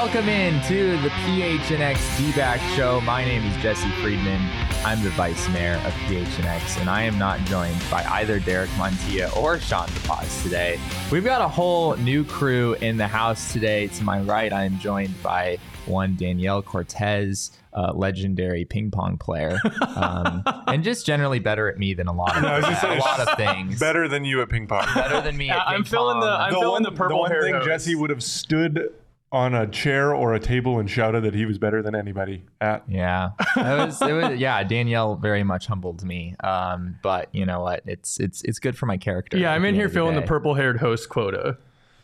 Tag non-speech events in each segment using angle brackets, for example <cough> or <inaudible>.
Welcome in to the PHNX D-back show. My name is Jesse Friedman. I'm the vice mayor of PHNX, and I am not joined by either Derek Montilla or Sean DePaz today. We've got a whole new crew in the house today. To my right, I am joined by one Danielle Cortez, uh, legendary ping pong player, um, <laughs> and just generally better at me than a lot of, <laughs> No, just a lot of <laughs> things. Better than you at ping pong. Better than me. At I'm ping feeling the- I'm the feeling one, the purple one hair thing hose. Jesse would have stood on a chair or a table and shouted that he was better than anybody at. Yeah, it was, it was. Yeah, Danielle very much humbled me. Um, but you know what? It's it's it's good for my character. Yeah, I'm in here filling the day. purple haired host quota.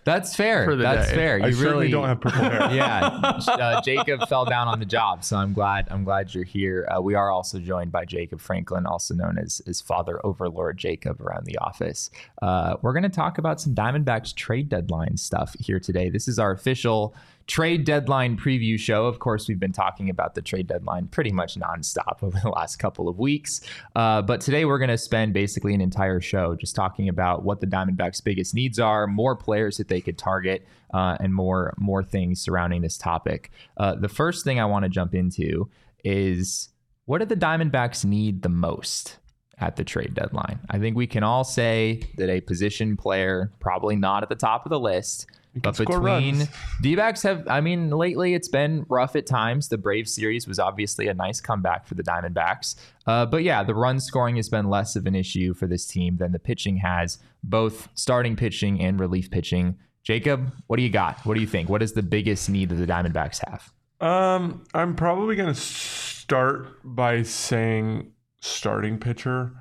That's fair. That's day. fair. You I really certainly don't have purple hair. <laughs> yeah, uh, Jacob fell down on the job, so I'm glad. I'm glad you're here. Uh, we are also joined by Jacob Franklin, also known as as Father Overlord Jacob around the office. Uh, we're going to talk about some Diamondbacks trade deadline stuff here today. This is our official trade deadline preview show. Of course, we've been talking about the trade deadline pretty much nonstop <laughs> over the last couple of weeks. Uh, but today we're going to spend basically an entire show just talking about what the Diamondbacks' biggest needs are, more players that they could target, uh, and more more things surrounding this topic. Uh, the first thing I want to jump into is what do the Diamondbacks need the most? At the trade deadline, I think we can all say that a position player, probably not at the top of the list, but score between runs. D-backs have, I mean, lately it's been rough at times. The Brave series was obviously a nice comeback for the Diamondbacks. Uh, but yeah, the run scoring has been less of an issue for this team than the pitching has, both starting pitching and relief pitching. Jacob, what do you got? What do you think? What is the biggest need that the Diamondbacks have? Um, I'm probably going to start by saying starting pitcher,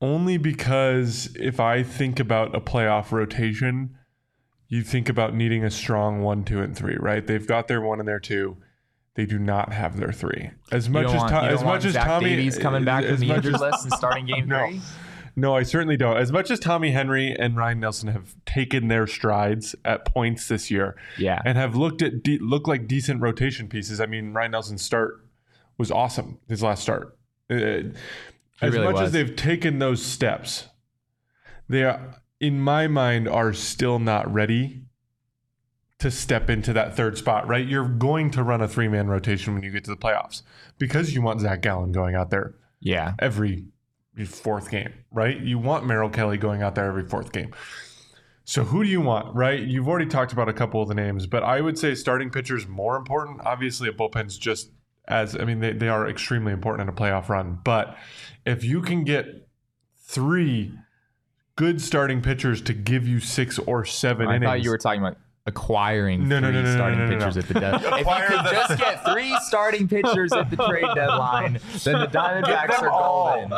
only because if I think about a playoff rotation, you think about needing a strong one, two, and three, right? They've got their one and their two. They do not have their three. As much as want, To- as much as Zach Tommy Davies coming back as from the injured list and starting <laughs> game No. three. No, I certainly don't. As much as Tommy Henry and Ryne Nelson have taken their strides at points this year, Yeah. and have looked at de- look like decent rotation pieces. I mean, Ryne Nelson's start was awesome. His last start. Uh, as really much was. as they've taken those steps, they are, in my mind, are still not ready to step into that third spot. Right? You're going to run a three man rotation when you get to the playoffs because you want Zac Gallen going out there Yeah. every fourth game, right? You want Merrill Kelly going out there every fourth game. So who do you want, right? You've already talked about a couple of the names, but I would say starting pitcher is more important. Obviously, a bullpen's just as I mean they, they are extremely important in a playoff run. But if you can get three good starting pitchers to give you six or seven I innings, thought you were talking about acquiring No, three no, no, starting no, no, no. pitchers at the deadline. <laughs> if you could just get three starting pitchers at the trade deadline, then the Diamondbacks are golden.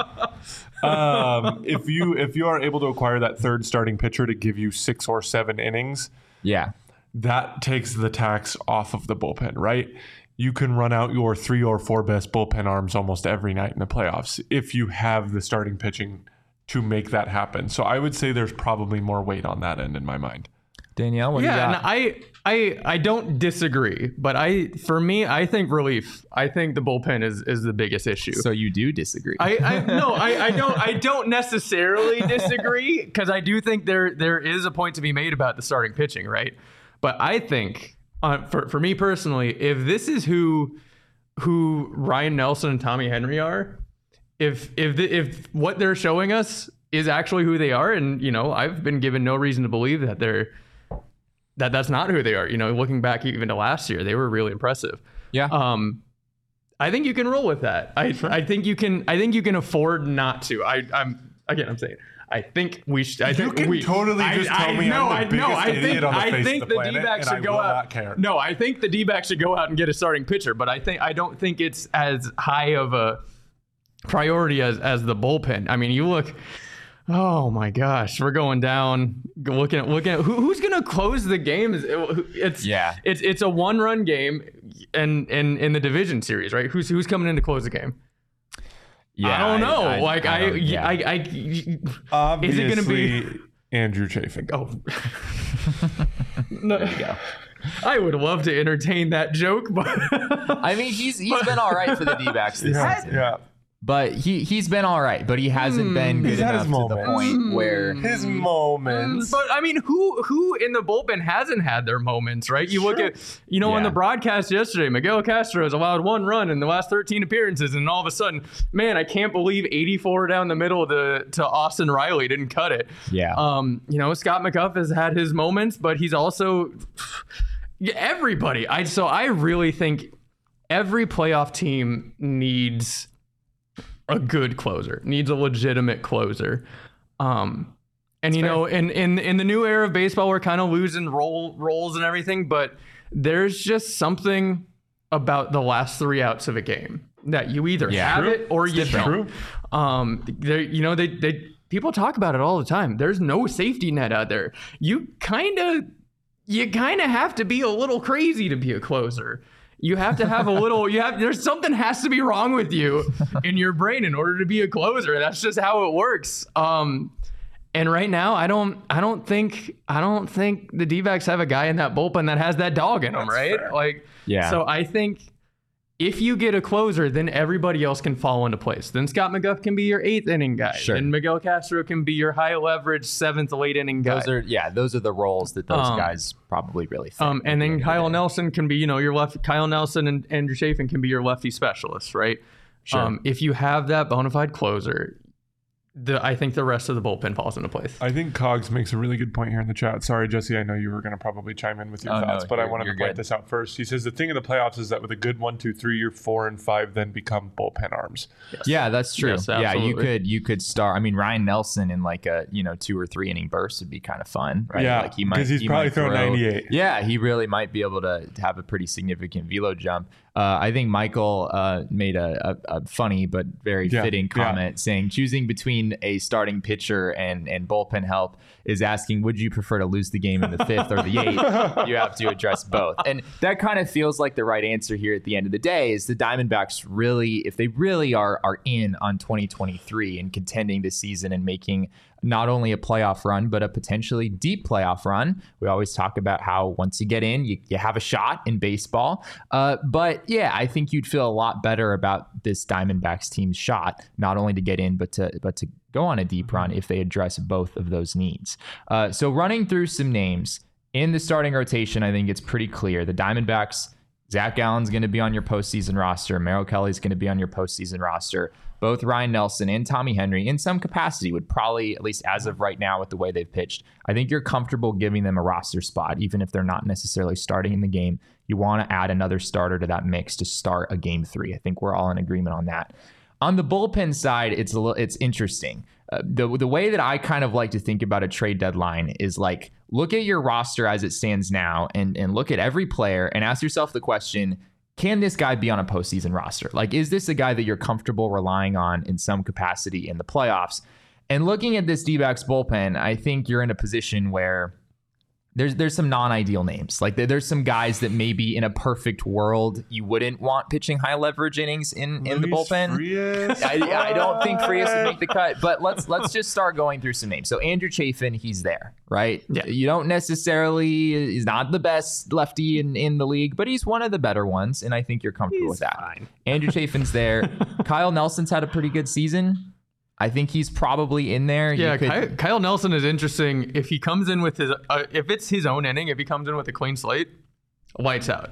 um, if you if you are able to acquire that third starting pitcher to give you six or seven innings, Yeah. that takes the tax off of the bullpen, right? You can run out your three or four best bullpen arms almost every night in the playoffs if you have the starting pitching to make that happen. So I would say there's probably more weight on that end in my mind. Danielle, what do you Yeah, and? I, I, I don't disagree, but I, for me, I think relief. I think the bullpen is is the biggest issue. so you do disagree. I, I <laughs> no, I, I don't I don't necessarily disagree because I do think there there is a point to be made about the starting pitching, right? But I think uh, for for me personally, if this is who who Ryne Nelson and Tommy Henry are, if if the, if what they're showing us is actually who they are, and you know I've been given no reason to believe that they're that that's not who they are. You know, looking back even to last year, they were really impressive. yeah. Um, I think you can roll with that. I I think you can. I think you can afford not to. I I'm again. I'm saying I think we should. I You think can we totally just tell me no, I'm the I, no, biggest I idiot think, on the I face think of the the planet, D-backs and should I go will out. not care. No, I think the D-backs should go out and get a starting pitcher, but I think I don't think it's as high of a priority as as the bullpen. I mean, you look. Oh my gosh, we're going down. Looking at looking at who, who's going to close the game. It's Yeah. It's it's a one run game, and in in the division series, right? Who's who's coming in to close the game? Yeah, I don't know. like I, don't- yeah. I, I, Obviously, is it going to be? Andrew Chafin? Oh, no. there you go. I would love to entertain that joke, but I mean, he's he's been all right for the D-backs this Yeah, season. yeah. But he he's been all right, but he hasn't been good enough his to the moments. point where His moments. but I mean, who who in the bullpen hasn't had their moments, right? You look at, you know, on the broadcast yesterday, Miguel Castro has allowed one run in the last 13 appearances, and all of a sudden, man, I can't believe 84 down the middle to to Austin Riley didn't cut it. Yeah. Um, you know, Scott McGough has had his moments, but he's also everybody. I so I really think every playoff team needs a good closer, needs a legitimate closer. Um, and you know, in in in the new era of baseball, we're kind of losing role roles and everything, but there's just something about the last three outs of a game that you either Yeah. have True. it or you don't. True. Um, there, you know, they they people talk about it all the time. There's no safety net out there. You kind of you kind of have to be a little crazy to be a closer. You have to have a little. You have there's something has to be wrong with you in your brain in order to be a closer. That's just how it works. Um, and right now, I don't, I don't think, I don't think the D-backs have a guy in that bullpen that has that dog in him, That's right? fair. Like, Yeah. So I think if you get a closer, then everybody else can fall into place. Then Scott McGough can be your eighth inning guy. Sure. And Miguel Castro can be your high leverage seventh, late inning guy. those are yeah, those are the roles that those Um, guys probably really fit. Um, and then end of the Kyle day. Nelson can be, you know, your left. Kyle Nelson and Andrew Chafin can be your lefty specialist, right? Sure. Um, if you have that bona fide closer, the I think the rest of the bullpen falls into place. I think Cogs makes a really good point here in the chat. Sorry, Jesse, I know you were going to probably chime in with your Oh, no, thoughts, but I wanted to point good. this out first. He says the thing in the playoffs is that with a good one, two, three, your four and five then become bullpen arms. Yeah, that's true. Yes, yeah, you could you could start. I mean, Ryne Nelson in like a you know two or three inning burst would be kind of fun, right? Yeah, like he might 'cause he's he probably might throwing throw- 98. Yeah, he really might be able to, to have a pretty significant velo jump. Uh, I think Michael uh, made a, a, a funny but very Yeah, fitting yeah. comment saying choosing between a starting pitcher and and bullpen help is asking would you prefer to lose the game in the fifth or the eighth? <laughs> you have to address both, and that kind of feels like the right answer here at the end of the day. Is the Diamondbacks really, if they really are are in on 2023 and contending this season and making not only a playoff run, but a potentially deep playoff run. We always talk about how once you get in, you, you have a shot in baseball. Uh, but yeah, I think you'd feel a lot better about this Diamondbacks team's shot, not only to get in, but to but to go on a deep run if they address both of those needs. Uh, so running through some names in the starting rotation, I think it's pretty clear the Diamondbacks. Zac Gallen's going to be on your postseason roster. Merrill Kelly's going to be on your postseason roster. Both Ryne Nelson and Tommy Henry, in some capacity, would probably, at least as of right now, with the way they've pitched, I think you're comfortable giving them a roster spot, even if they're not necessarily starting in the game. You want to add another starter to that mix to start a game three. I think we're all in agreement on that. On the bullpen side, it's a little, it's interesting. The the way that I kind of like to think about a trade deadline is like look at your roster as it stands now, and and look at every player and ask yourself the question: Can this guy be on a postseason roster? Like, is this a guy that you're comfortable relying on in some capacity in the playoffs? And looking at this D-backs bullpen, I think you're in a position where there's there's some non-ideal names. Like there, there's some guys that maybe in a perfect world you wouldn't want pitching high leverage innings in in the bullpen. I, I don't think Frias would make the cut, but let's let's just start going through some names. So Andrew Chafin, he's there, right? Yeah. You don't necessarily he's not the best lefty in, in the league, but he's one of the better ones, and I think you're comfortable with that. fine. Andrew Chafin's there. <laughs> Kyle Nelson's had a pretty good season. I think he's probably in there. Yeah, could- Kyle, Kyle Nelson is interesting. If he comes in with his, uh, if it's his own inning, if he comes in with a clean slate, lights out.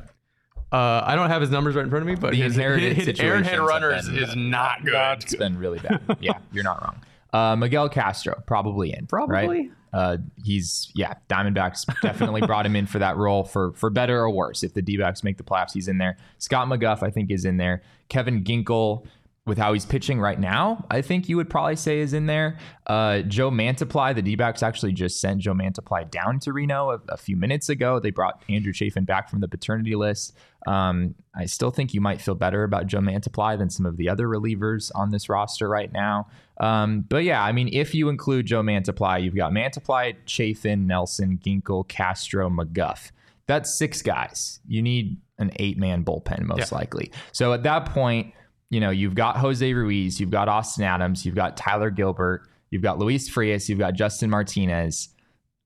Uh, I don't have his numbers right in front of me, but The his, inherited his, his Aaron situations head runners been is not good. It's been really bad. Yeah, you're not wrong. Uh, Miguel Castro probably in. Right? Probably. Uh, he's yeah. Diamondbacks definitely brought him in for that role for for better or worse. If the D-backs make the playoffs, he's in there. Scott McGough I think is in there. Kevin Ginkel with how he's pitching right now, I think you would probably say is in there. Uh, Joe Mantiply, the D backs actually just sent Joe Mantiply down to Reno a, a, few minutes ago. They brought Andrew Chafin back from the paternity list. Um, I still think you might feel better about Joe Mantiply than some of the other relievers on this roster right now. Um, but yeah, I mean, if you include Joe Mantiply, you've got Mantiply, Chafin, Nelson, Ginkel, Castro, McGough. That's six guys. You need an eight man bullpen, most yeah. likely. So at that point, you know, you've got Jose Ruiz, you've got Austin Adams, you've got Tyler Gilbert, you've got Luis Frias, you've got Justin Martinez.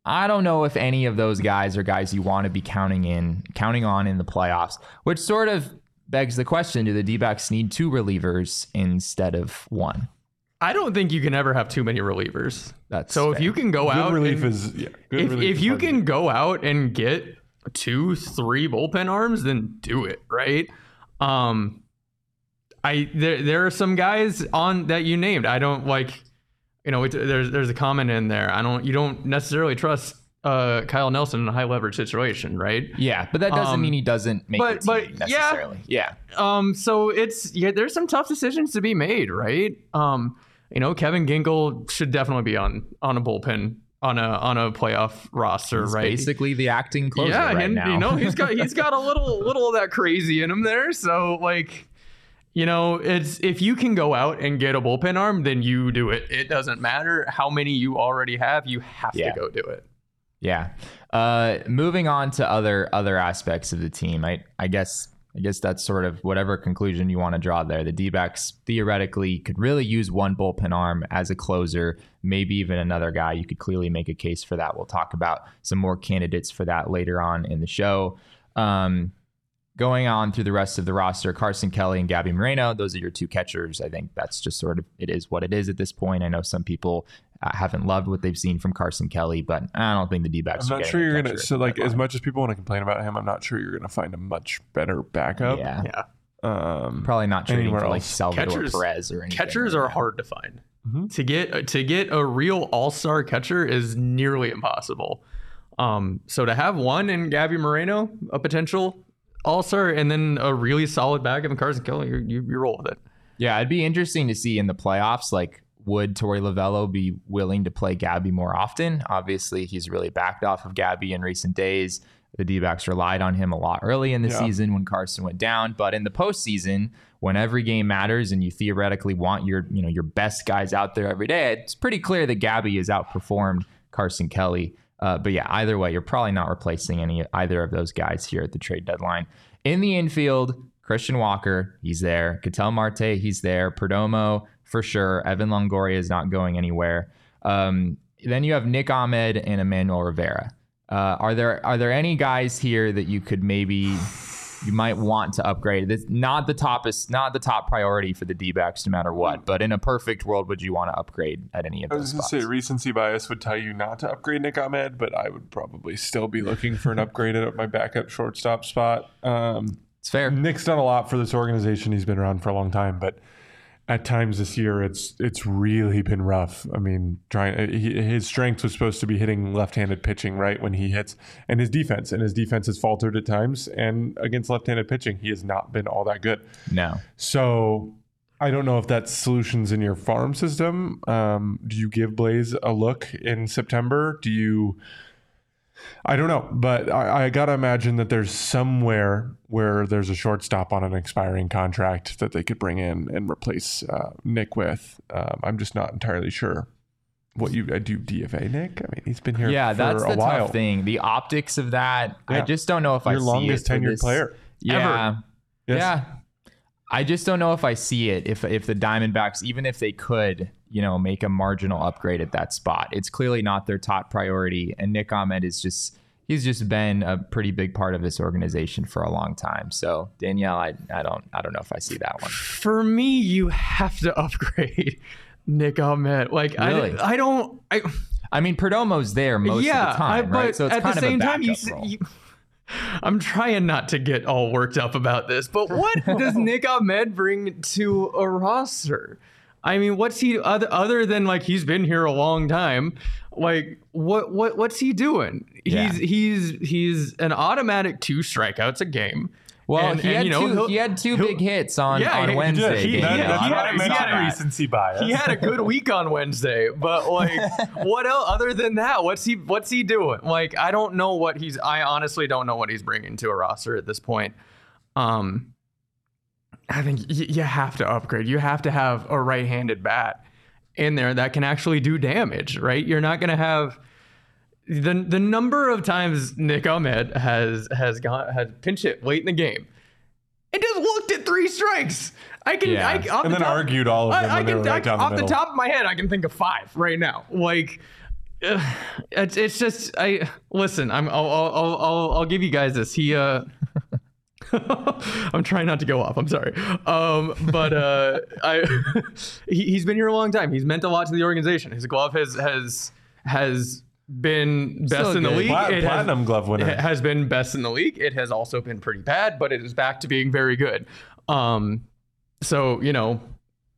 I don't know if any of those guys are guys you want to be counting in, counting on in the playoffs, which sort of begs the question: Do the D-backs need two relievers instead of one? I don't think you can ever have too many relievers. That's so fair. if you can go good out, relief and, is yeah, if, if you can go out and get two, three bullpen arms, then do it right. Um, I there there are some guys on that you named. I don't like, you know, there's there's a comment in there. I don't you don't necessarily trust uh, Kyle Nelson in a high leverage situation, right? Yeah, but that doesn't um, mean he doesn't make but, but necessarily. Yeah, yeah. Um, so it's yeah, there's some tough decisions to be made, right? Um, you know, Kevin Ginkel should definitely be on on a bullpen on a on a playoff roster, he's right? Basically, the acting closer. Yeah, right and now. you know he's got he's got a <laughs> little little of that crazy in him there. So like, you know, it's if you can go out and get a bullpen arm, then you do it. It doesn't matter how many you already have, you have yeah. to go do it. Yeah. Uh, moving on to other other aspects of the team, I I guess I guess that's sort of whatever conclusion you want to draw there. The D backs theoretically could really use one bullpen arm as a closer, maybe even another guy. You could clearly make a case for that. We'll talk about some more candidates for that later on in the show. Um, going on through the rest of the roster, Carson Kelly and Gabby Moreno, those are your two catchers. I think that's just sort of it is what it is at this point. I know some people uh, haven't loved what they've seen from Carson Kelly, but I don't think the D backs. I'm not sure you're gonna. So like, as much as people want to complain about him, I'm not sure you're gonna find a much better backup. Yeah, yeah. Um, Probably not trading for like Salvador catchers, Perez or anything. Catchers are hard to find. Mm-hmm. To get to get a real all star catcher is nearly impossible. Um, so to have one in Gabby Moreno, a potential all star, and then a really solid backup in Carson Kelly, you, you, you roll with it. Yeah, it'd be interesting to see in the playoffs, like would Torey Lovullo be willing to play Gabby more often? Obviously, he's really backed off of Gabby in recent days. The D backs relied on him a lot early in the yeah. season when Carson went down. But in the postseason, when every game matters and you theoretically want your, you know, your best guys out there every day, it's pretty clear that Gabby has outperformed Carson Kelly. Uh, but yeah, either way, you're probably not replacing any either of those guys here at the trade deadline. In the infield, Christian Walker, he's there. Ketel Marte, he's there. Perdomo, for sure. Evan Longoria is not going anywhere. Um, then you have Nick Ahmed and Emmanuel Rivera. Uh, are there are there any guys here that you could maybe you might want to upgrade? It's not the top is not the top priority for the D-backs no matter what. But in a perfect world, would you want to upgrade at any of those? I was going to say recency bias would tell you not to upgrade Nick Ahmed, but I would probably still be looking for an <laughs> upgrade at my backup shortstop spot. Um, it's fair. Nick's done a lot for this organization. He's been around for a long time, but at times this year it's it's really been rough. I mean, trying he, his strength was supposed to be hitting left-handed pitching, right? When he hits, and his defense and his defense has faltered at times. And against left-handed pitching, he has not been all that good. No. So I don't know if that's solutions in your farm system. Um, do you give Blaze a look in September? Do you I don't know, but I, I got to imagine that there's somewhere where there's a shortstop on an expiring contract that they could bring in and replace uh, Nick with. Um, I'm just not entirely sure what you uh, do DFA Nick. I mean, he's been here. Yeah, that's the while. tough thing. The optics of that, yeah. I just don't know if I see Your I longest tenured this. player. Yeah, yes. yeah. I just don't know if I see it. If if the Diamondbacks, even if they could, you know, make a marginal upgrade at that spot, it's clearly not their top priority. And Nick Ahmed is just he's just been a pretty big part of this organization for a long time. So Danielle, I I don't I don't know if I see that one. For me, you have to <laughs> upgrade Nick Ahmed. Like really? I I don't I. I mean, Perdomo's there most yeah, of the time, I, but right? So it's at kind the same time, you, you, <laughs> I'm trying not to get all worked up about this, but what <laughs> does Nick Ahmed bring to a roster? I mean, what's he other other than like he's been here a long time? Like what what what's he doing? Yeah. He's he's he's an automatic two strikeouts a game. Well, And- he, and, had you know, two, he'll- had 2 big hits on, Yeah, on he- he Wednesday. did. He- he- That- he had- he had a- recency bias. he had a good <laughs> week on Wednesday, but like, <laughs> what else other than that? What's he What's he doing? Like, I don't know what he's. I honestly don't know what he's bringing to a roster at this point. Um, I think y- you have to upgrade. You have to have a right-handed bat in there that can actually do damage. Right? You're not going to have the the number of times Nick Ahmed has has gone has pinch hit late in the game. And just looked at three strikes. I can, Yeah. I, off And the then top- argued all of them I, I when they can, were right I- down the off the middle. top of my head, I can think of five right now. Like, ugh, it's it's just I listen. I'm I'll I'll I'll, I'll, I'll give you guys this. He uh. <laughs> I'm trying not to go off. I'm sorry. Um, but uh, I <laughs> he, he's been here a long time. He's meant a lot to the organization. His glove has has has been best Still in the good. league. Plat- It has- platinum glove winner. it has been best in the league. It has also been pretty bad, but it is back to being very good. Um, so you know,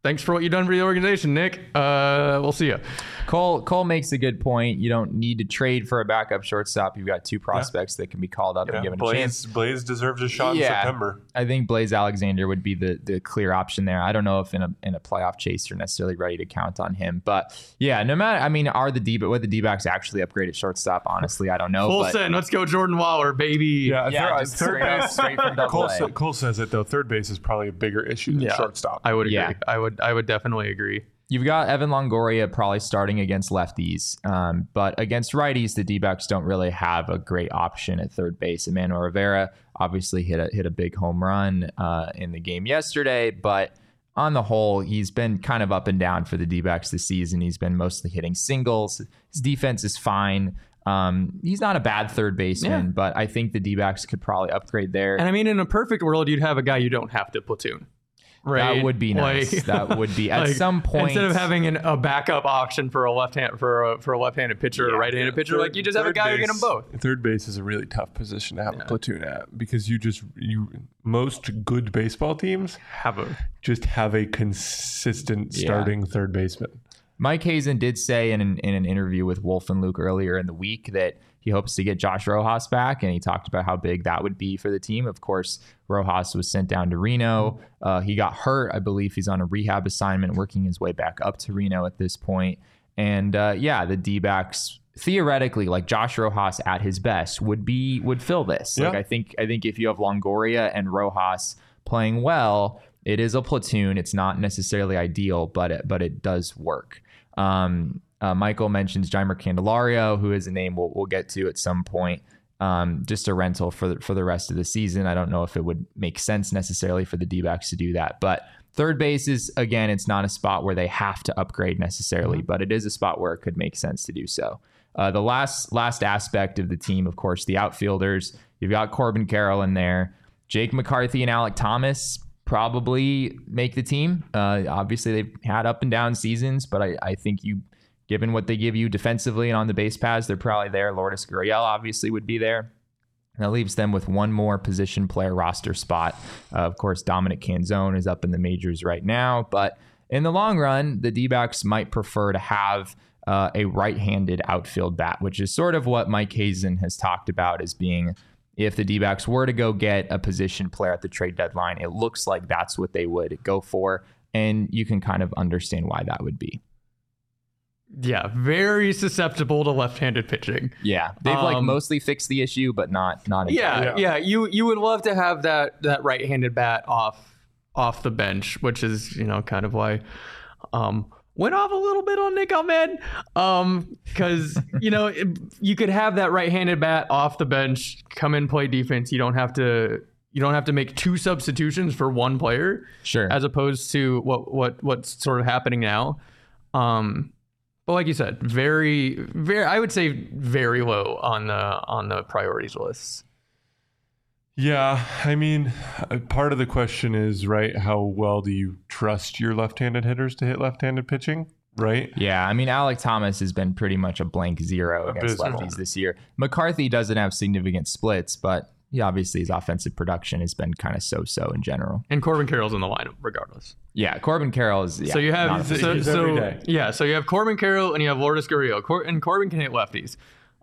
thanks for what you've done for the organization, Nick. Uh, we'll see you. Cole Cole makes a good point. You don't need to trade for a backup shortstop. You've got two prospects that can be called up Yeah, and given a chance. Blaze, Blaze deserves a shot in September. I think Blaze Alexander would be the the clear option there. I don't know if in a in a playoff chase you're necessarily ready to count on him, but yeah, no matter. I mean, are the D but what the D backs actually upgraded shortstop? Honestly, I don't know. Full but. Let's go, Jordan Lawlar, baby. Yeah, Yeah, third, just third straight up- base. straight from double Cole, Cole says it though. Third base is probably a bigger issue than Yeah. shortstop. I would agree. Yeah. I would. I would definitely agree. You've got Evan Longoria probably starting against lefties, um, but against righties, the D-backs don't really have a great option at third base. Emmanuel Rivera obviously hit a hit a big home run uh, in the game yesterday, but on the whole, he's been kind of up and down for the D-backs this season. He's been mostly hitting singles. His defense is fine. Um, he's not a bad third baseman, Yeah. but I think the D-backs could probably upgrade there. And I mean, in a perfect world, you'd have a guy you don't have to platoon. Right. That would be nice. That would be- <laughs> at like, some point- instead of having an, a backup option for a left hand for a for a left-handed pitcher or a right-handed pitcher, like you just have a Third guy who can them both. Third base is a really tough position to have a platoon at because you just you most good baseball teams Have a just have a consistent Yeah. starting third baseman. Mike Hazen did say in an, in an interview with Wolf and Luke earlier in the week that he hopes to get Josh Rojas back, and he talked about how big that would be for the team. Of course, Rojas was sent down to Reno. Uh, he got hurt. I believe he's on a rehab assignment, working his way back up to Reno at this point. And uh, yeah, the D backs theoretically, like Josh Rojas at his best, would be would fill this. Like I think I think if you have Longoria and Rojas playing well, it is a platoon. It's not necessarily ideal, but it, but it does work. Um, uh, Michael mentions Jeimer Candelario, who is a name we'll, we'll get to at some point. Um, just a rental for the, for the rest of the season. I don't know if it would make sense necessarily for the D to do that, but third base is again, it's not a spot where they have to upgrade necessarily, but it is a spot where it could make sense to do so. Uh, the last last aspect of the team, of course, the outfielders. You've got Corbin Carroll in there, Jake McCarthy and Alek Thomas probably make the team. Uh, obviously, they've had up and down seasons, but I, I think you, given what they give you defensively and on the base paths, they're probably there. Lourdes Gurriel obviously would be there. That leaves them with one more position player roster spot. Uh, of course, Dominic Canzone is up in the majors right now, but in the long run, the D backs might prefer to have uh, a right handed outfield bat, which is sort of what Mike Hazen has talked about as being if the D backs were to go get a position player at the trade deadline, it looks like that's what they would go for. And you can kind of understand why that would be. Yeah, very susceptible to left-handed pitching. Yeah. They've like Um, mostly fixed the issue, but not not Yeah, entirely. yeah, You you would love to have that that right-handed bat off off the bench, which is you know kind of why um went off a little bit on Nick Ahmed. Um, because <laughs> you know it- you could have that right-handed bat off the bench, come in play defense. You don't have to you don't have to make two substitutions for one player Sure. as opposed to what what what's sort of happening now. Um, but like you said, very very I would say very low on the on the priorities list. Yeah, I mean, uh, part of the question is right. How well do you trust your left-handed hitters to hit left-handed pitching? Right. Yeah, I mean, Alek Thomas has been pretty much a blank zero against lefties this year. McCarthy doesn't have significant splits, but he obviously his offensive production has been kind of so-so in general. And Corbin Carroll's in the lineup regardless. Yeah, Corbin Carroll is. Yeah, so you not a have big so, deal. He's every so yeah, so you have Corbin Carroll and you have Lourdes Gurriel. Cor- and Corbin can hit lefties.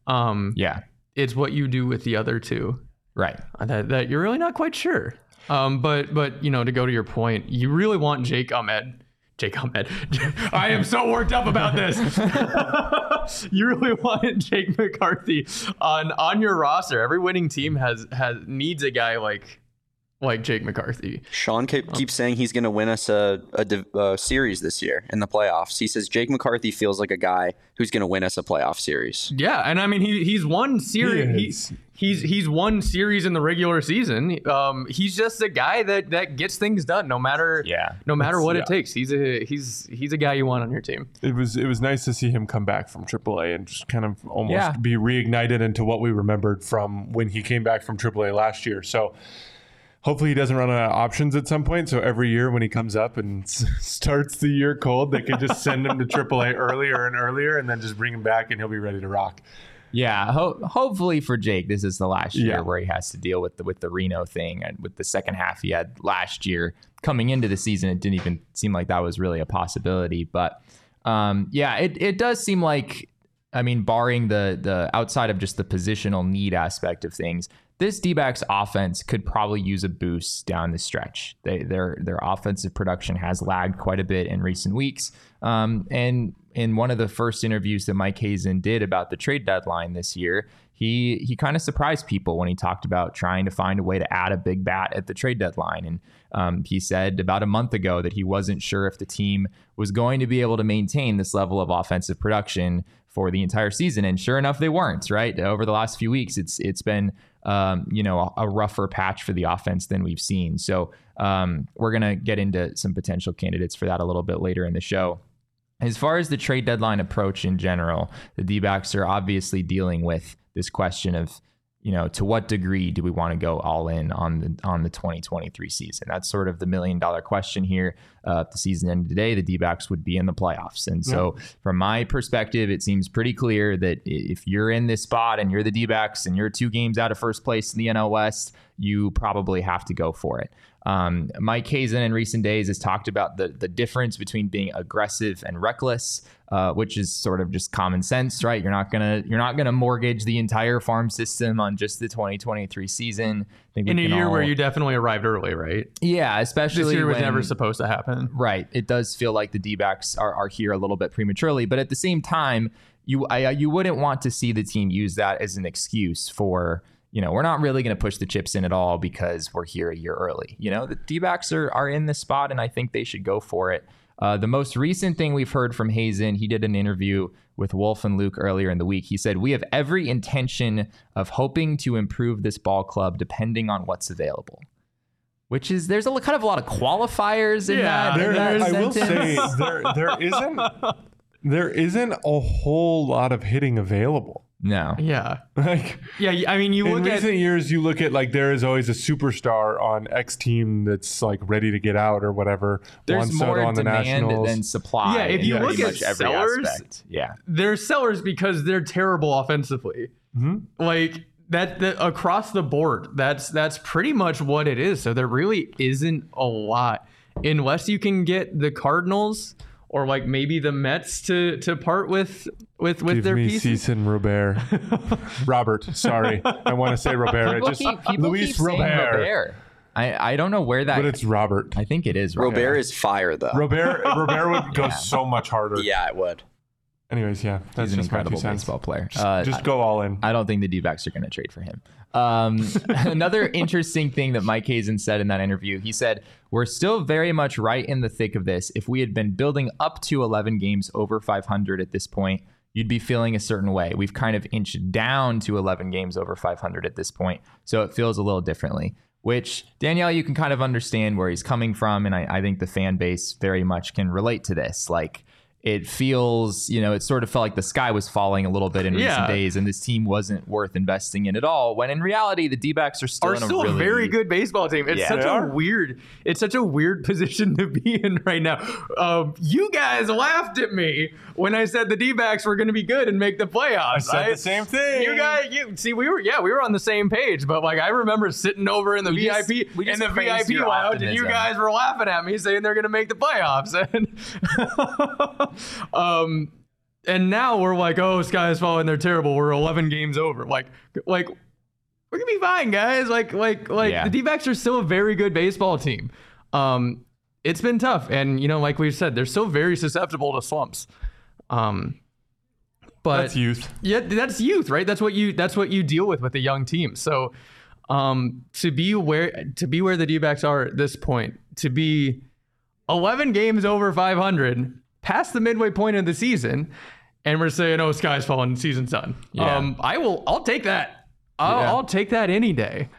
Um, yeah, it's what you do with the other two. Right. that, that you're really not quite sure. Um, but but you know, to go to your point, you really want Jake Ahmed. Jake Ahmed. <laughs> I am so worked up about this. <laughs> you really want Jake McCarthy on on your roster. Every winning team has has needs a guy like like Jake McCarthy. Sean keep, keeps saying he's going to win us a, a, a series this year in the playoffs. He says Jake McCarthy feels like a guy who's going to win us a playoff series. Yeah, and I mean he he's won series. He He he's he's won series in the regular season. Um, he's just a guy that that gets things done no matter Yeah. no matter what it takes. He's a he's he's a guy you want on your team. It was it was nice to see him come back from AAA and just kind of almost Yeah. be reignited into what we remembered from when he came back from AAA last year. So hopefully he doesn't run out of options at some point. So every year when he comes up and s- <laughs> starts the year cold, they can just send him to AAA earlier and earlier, and then just bring him back, and he'll be ready to rock. Yeah, ho- hopefully for Jake, this is the last year Yeah. where he has to deal with the with the Reno thing and with the second half he had last year. Coming into the season, it didn't even seem like that was really a possibility. But um, yeah, it it does seem like, I mean, barring the the outside of just the positional need aspect of things, this D-backs offense could probably use a boost down the stretch. They, their their offensive production has lagged quite a bit in recent weeks, um, and in one of the first interviews that Mike Hazen did about the trade deadline this year, he he kind of surprised people when he talked about trying to find a way to add a big bat at the trade deadline. And um, he said about a month ago that he wasn't sure if the team was going to be able to maintain this level of offensive production for the entire season. And sure enough, they weren't. Right over the last few weeks, it's it's been um, you know a, a rougher patch for the offense than we've seen. So um, we're gonna get into some potential candidates for that a little bit later in the show. As far as the trade deadline approach in general, the D backs are obviously dealing with this question of, you know, to what degree do we want to go all in on the on the 2023 season? That's sort of the million dollar question here. Uh, if the season ended today, the D backs would be in the playoffs. And so, from my perspective, it seems pretty clear that if you're in this spot and you're the D backs and you're two games out of first place in the NL West, you probably have to go for it. Um, Mike Hazen in recent days has talked about the the difference between being aggressive and reckless, uh, which is sort of just common sense, right? You're not gonna you're not gonna mortgage the entire farm system on just the 2023 season. In a year where you definitely arrived early, right? yeah, especially This year was never supposed to happen. Right. It does feel like the D backs are, are here a little bit prematurely, but at the same time, you I, you wouldn't want to see the team use that as an excuse for you know we're not really going to push the chips in at all because we're here a year early. You know the D backs are are in this spot, and I think they should go for it. Uh, the most recent thing we've heard from Hazen, he did an interview with Wolf and Luke earlier in the week. He said, We have every intention of hoping to improve this ball club depending on what's available. Which is, there's a kind of a lot of qualifiers in Yeah, that. in There, that I will say there there isn't there isn't a whole lot of hitting available. No. Yeah, <laughs> Like yeah. I mean, you in look at recent years, you look at like there is always a superstar on X team that's like ready to get out or whatever. There's Juan Soto more on the demand Nationals. than supply. Yeah, if you pretty look at every sellers- aspect. Yeah. they're sellers because they're terrible offensively. Mm-hmm. Like that, that across the board, that's that's pretty much what it is. So there really isn't a lot unless you can get the Cardinals or like maybe the Mets to to part with with with Give their me pieces. Ceason Robert. <laughs> Robert, sorry. I want to say Robert. I People just keep, people Luis keep Robert. Robert. I, I don't know where that. But it's Robert. I think it is Robert is fire though. Robert Robert would go <laughs> so much harder. yeah, it would. Anyways, yeah. That's He's an just my two incredible baseball player. Just, Uh, just go all in. I don't think the D backs are going to trade for him. Um, <laughs> another interesting thing that Mike Hazen said in that interview, he said, We're still very much right in the thick of this. If we had been building up to 11 games over 500 at this point, you'd be feeling a certain way. We've kind of inched down to 11 games over 500 at this point. So it feels a little differently, which Danielle, you can kind of understand where he's coming from. And I, I think the fan base very much can relate to this. Like, it feels, you know, it sort of felt like the sky was falling a little bit in recent Yeah. days, and this team wasn't worth investing in at all. When in reality, the D backs are still are in a still really a very good baseball team. It's Yeah. such a are. weird, it's such a weird <laughs> position to be in right now. Um, you guys laughed at me when I said the D-backs were going to be good and make the playoffs. I said the same thing. You guys, you see, we were yeah, we were on the same page, but like I remember sitting over in the We just- VIP we in the VIP your lounge, and you guys were laughing at me saying they're going to make the playoffs, <laughs> and <laughs> um, and now we're like, oh, sky's falling, they're terrible. We're 11 games over. Like, like we're gonna be fine, guys. Like like like Yeah. the D-backs are still a very good baseball team. Um, it's been tough, and you know, like we've said, they're still very susceptible to slumps. Um, but That's youth. yeah, that's youth, right? That's what you that's what you deal with with a young team. So um to be where to be where the D-backs are at this point, to be 11 games over 500 past the midway point of the season and we're saying oh sky's falling season's done. Yeah. Um I will I'll take that. I'll, Yeah. I'll take that any day.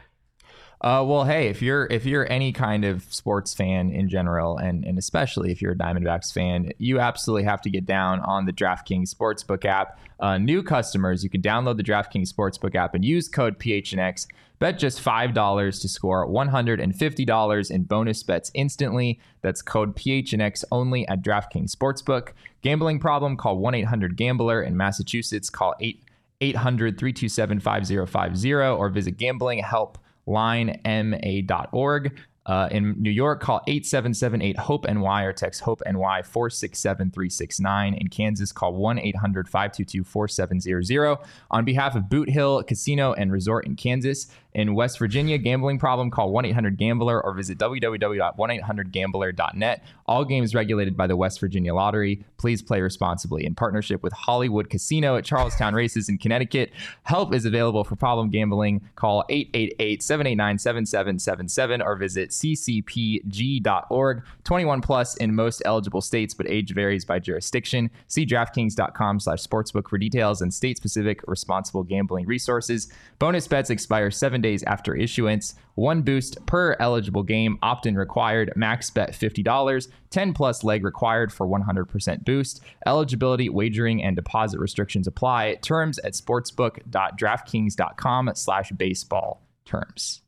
Uh, well, hey, if you're if you're any kind of sports fan in general, and and especially if you're a Diamondbacks fan, you absolutely have to get down on the DraftKings Sportsbook app. Uh, new customers, you can download the DraftKings Sportsbook app and use code PHNX. Bet just five dollars to score one hundred and fifty dollars in bonus bets instantly. That's code PHNX only at DraftKings Sportsbook. Gambling problem? Call one eight hundred Gambler. In Massachusetts, call eight 800 327 5050 or visit gamblinghelplinema.org. Uh, in New York, call 877 HOPE NY or text HOPE NY 467 369. In Kansas, call 1 800 522 4700. On behalf of Boot Hill Casino and Resort in Kansas, in West Virginia, gambling problem, call 1 800 Gambler or visit www.1800Gambler.net. All games regulated by the West Virginia Lottery. Please play responsibly. In partnership with Hollywood Casino at Charlestown Races in Connecticut, help is available for problem gambling. Call 888 789 7777 or visit ccpg.org. 21 plus in most eligible states, but age varies by jurisdiction. See DraftKings.com slash sportsbook for details and state specific responsible gambling resources. Bonus bets expire seven days after issuance. One boost per eligible game, opt in required, max bet $50, 10 plus leg required for 100% boost. Eligibility, wagering, and deposit restrictions apply. Terms at sportsbook.draftkings.com slash baseball terms.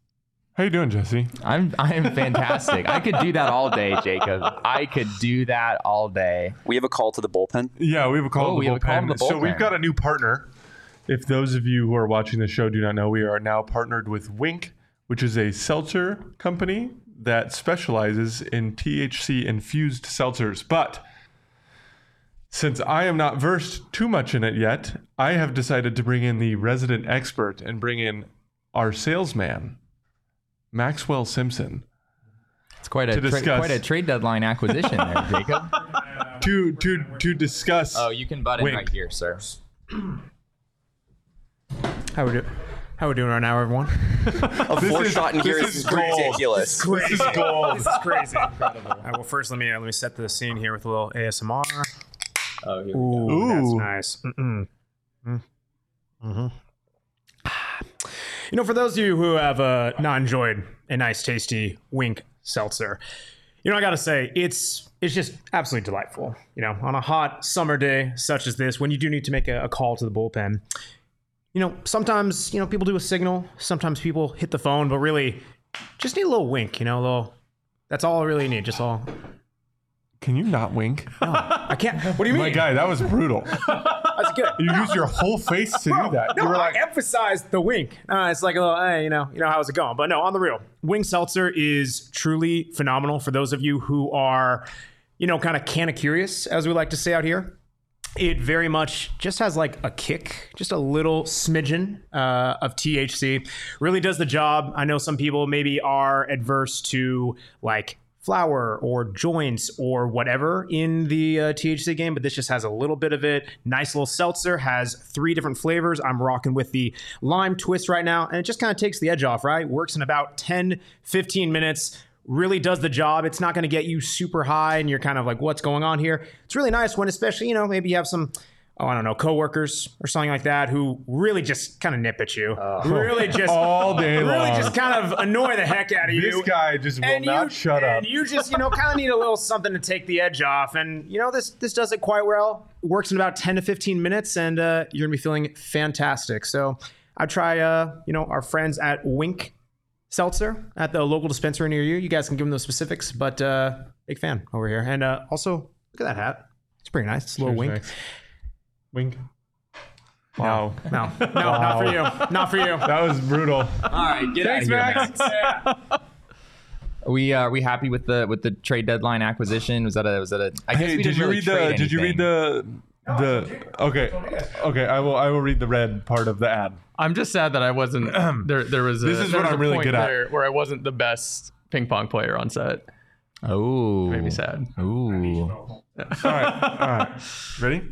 How you doing, Jesse? I'm I'm fantastic. I could do that all day, Jacob. I could do that all day. We have a call to the bullpen. Yeah, we have a call Oh, to we the have a call to bullpen. So we've got a new partner. If those of you who are watching the show do not know, we are now partnered with Wink, which is a seltzer company that specializes in THC infused seltzers. But since I am not versed too much in it yet, I have decided to bring in the resident expert and bring in our salesman, Maxwell Simpson, It's quite a tra- quite a trade deadline acquisition there, Jacob. <laughs> to to to discuss. Oh, you can butt in Wink. right here, sir. How we do? How we doing right now, everyone? <laughs> A four is- shot in here this is is gold. This is gold. this is crazy. Incredible. All right, well, first let me uh, let me set the scene here with a little ASMR. Oh, here Ooh, that's Ooh. nice. Mm-mm. Mm. Mhm. You know, for those of you who have uh, not enjoyed a nice, tasty Wink seltzer, you know, I gotta say, it's it's just absolutely delightful. You know, on a hot summer day such as this, when you do need to make a, a call to the bullpen, you know, sometimes you know people do a signal, sometimes people hit the phone, but really, just need a little wink. You know, a little. That's all I really need. Just all. Can you not wink? <laughs> I can't. What do you mean? My guy, that was brutal. <laughs> That's good. You used your whole face to do that. No, you were like, I emphasized the wink. Uh, it's like a little, hey, you know, you know how's it going? But no, on the real, Wink Seltzer is truly phenomenal for those of you who are, you know, kind of can of curious, as we like to say out here. It very much just has like a kick, just a little smidgen uh, of THC. Really does the job. I know some people maybe are adverse to like flour or joints or whatever in the uh, THC game, but this just has a little bit of it. Nice little seltzer, has three different flavors. I'm rocking with the lime twist right now, and it just kind of takes the edge off, right? Works in about 10, 15 minutes. Really does the job. It's not going to get you super high and you're kind of like, what's going on here? It's really nice when, especially, you know, maybe you have some oh, I don't know, coworkers or something like that who really just kind of nip at you. really <laughs> just all day really long. just kind of annoy the heck out of you. this guy just will and not you, shut up. And you just, you know, kind of need a little something to take the edge off. And you know, this this does it quite well. It works in about ten to fifteen minutes, and uh, you're gonna be feeling fantastic. So I try, uh, you know, our friends at Wink Seltzer at the local dispensary near you. You guys can give them those specifics, but uh, big fan over here. And uh, also, look at that hat. It's pretty nice. It's a little Cheers, wink. Max. Wink. Wow. No, no, not for you. Not for you. <laughs> That was brutal. All right, get Thanks, Max. <laughs> We uh, are we happy with the with the trade deadline acquisition? Was that a was that a? I guess Hey, we did didn't you really read trade the? Did you read the? The okay, okay. I will. I will read the red part of the ad. I'm just sad that I wasn't <clears throat> there. There was a, This is what I'm really point good at. where I wasn't the best ping pong player on set. Oh, Made me sad. Ooh, All right, all right. <laughs> Ready?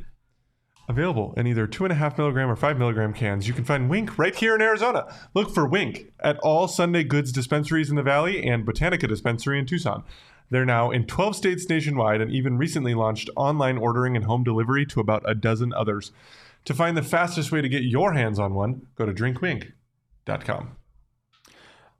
Available in either two and a half milligram or five milligram cans. You can find Wink right here in Arizona. Look for Wink at all Sunday Goods dispensaries in the Valley and Botanica dispensary in Tucson. They're now in 12 states nationwide and even recently launched online ordering and home delivery to about a dozen others. To find the fastest way to get your hands on one, go to drinkwink.com.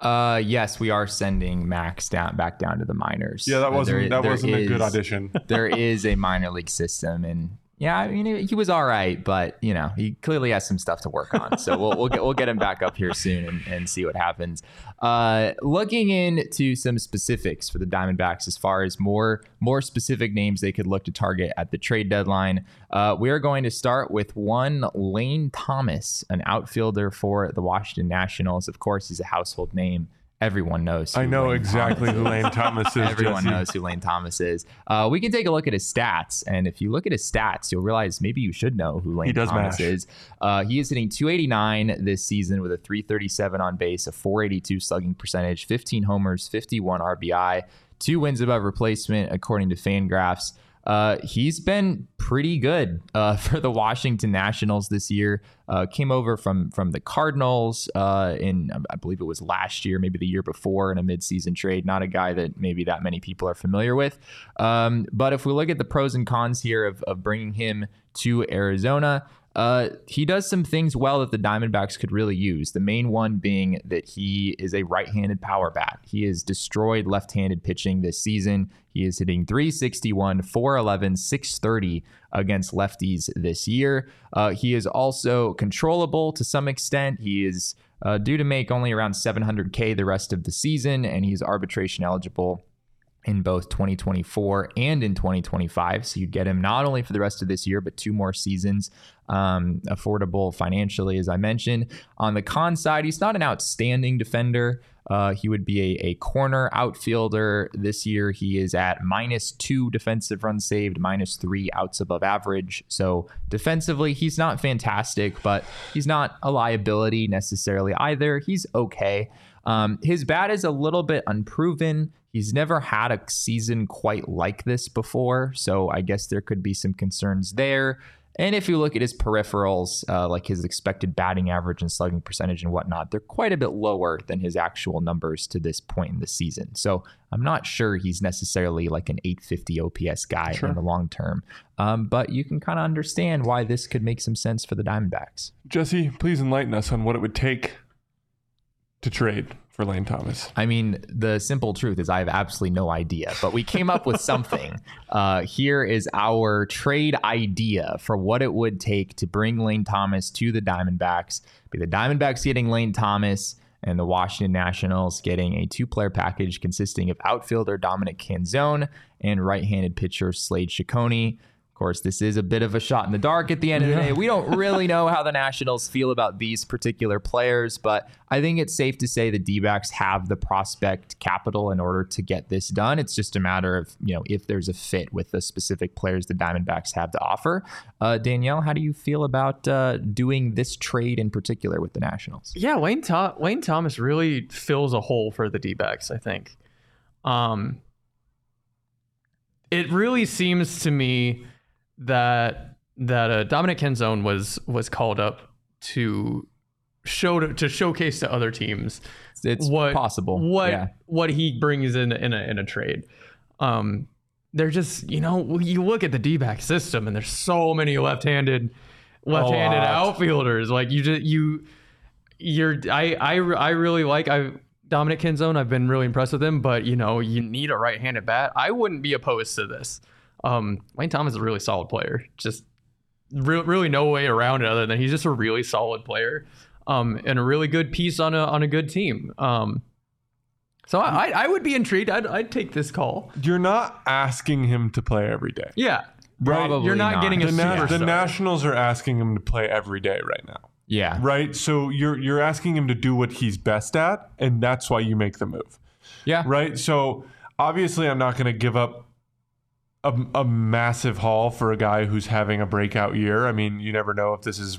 Uh, yes, we are sending Max down back down to the minors. Yeah, that Uh, wasn't there- that there wasn't a good audition. <laughs> there is a minor league system, and yeah, I mean he was all right, but you know he clearly has some stuff to work on. So we'll we'll get we'll get him back up here soon and, and see what happens. Uh, looking into some specifics for the Diamondbacks as far as more more specific names they could look to target at the trade deadline. Uh, we are going to start with one Lane Thomas, an outfielder for the Washington Nationals. Of course, he's a household name. Everyone knows. I know Lane exactly Thomas who. Lane Thomas is. Everyone Jesse. knows who Lane Thomas is. Uh, we can take a look at his stats, and if you look at his stats, you'll realize maybe you should know who Lane Thomas mash. is. Uh, he is hitting 289 this season with a 337 on base, a 482 slugging percentage, 15 homers, 51 RBI, two wins above replacement according to Fangraphs. Uh, he's been pretty good uh, <laughs> for the Washington Nationals this year. Uh, came over from from the Cardinals uh, in I believe it was last year, maybe the year before in a midseason trade. Not a guy that maybe that many people are familiar with. Um, but if we look at the pros and cons here of, of bringing him to Arizona, uh, he does some things well that the Diamondbacks could really use. The main one being that he is a right handed power bat. He has destroyed left handed pitching this season. He is hitting 361, 411, 630 against lefties this year. Uh, he is also controllable to some extent. He is uh, due to make only around 700K the rest of the season, and he's arbitration eligible in both 2024 and in 2025. So you'd get him not only for the rest of this year, but two more seasons. Um, affordable financially, as I mentioned. On the con side, he's not an outstanding defender. Uh, he would be a, a corner outfielder. This year, he is at minus two defensive runs saved, minus three outs above average. So defensively, he's not fantastic, but he's not a liability necessarily either. He's okay. Um, his bat is a little bit unproven. He's never had a season quite like this before, so I guess there could be some concerns there. And if you look at his peripherals, uh, like his expected batting average and slugging percentage and whatnot, they're quite a bit lower than his actual numbers to this point in the season. So I'm not sure he's necessarily like an 850 OPS guy in the long term. Um, but you can kind of understand why this could make some sense for the Diamondbacks. Jesse, please enlighten us on what it would take to trade for Lane Thomas. I mean, the simple truth is I have absolutely no idea, but we came up with something. <laughs> Uh, here is our trade idea for what it would take to bring Lane Thomas to the Diamondbacks. Be the Diamondbacks getting Lane Thomas and the Washington Nationals getting a two-player package consisting of outfielder Dominic Canzone and right-handed pitcher Slade Cecconi. Course, this is a bit of a shot in the dark at the end of the day. We don't really know how <laughs> the Nationals feel about these particular players, but I think it's safe to say the D backs have the prospect capital in order to get this done. It's just a matter of, you know, if there's a fit with the specific players the Diamondbacks have to offer. Uh, Danielle, how do you feel about uh, doing this trade in particular with the Nationals? Yeah, Wayne Tho- Wayne Thomas really fills a hole for the D-backs, I think. Um it really seems to me that that uh, Dominic Canzone was was called up to show to, to showcase to other teams It's what possible. what Yeah. what he brings in in a in a trade. Um, they're just you know you look at the D back system and there's so many left-handed left-handed outfielders. Like you just you you're I I I really like I Dominic Canzone. I've been really impressed with him, but you know you need a right-handed bat. I wouldn't be opposed to this. Um, Wayne Thomas is a really solid player. Just re- really no way around it other than he's just a really solid player um, and a really good piece on a on a good team. Um, so I, I would be intrigued. I'd, I'd take this call. You're not asking him to play every day. Yeah, Probably You're not, not. getting a The, na- superstar. the Nationals are asking him to play every day right now. Yeah. Right? So you're you're asking him to do what he's best at, and that's why you make the move. Yeah. Right? So obviously I'm not going to give up a, a massive haul for a guy who's having a breakout year. I mean, you never know if this is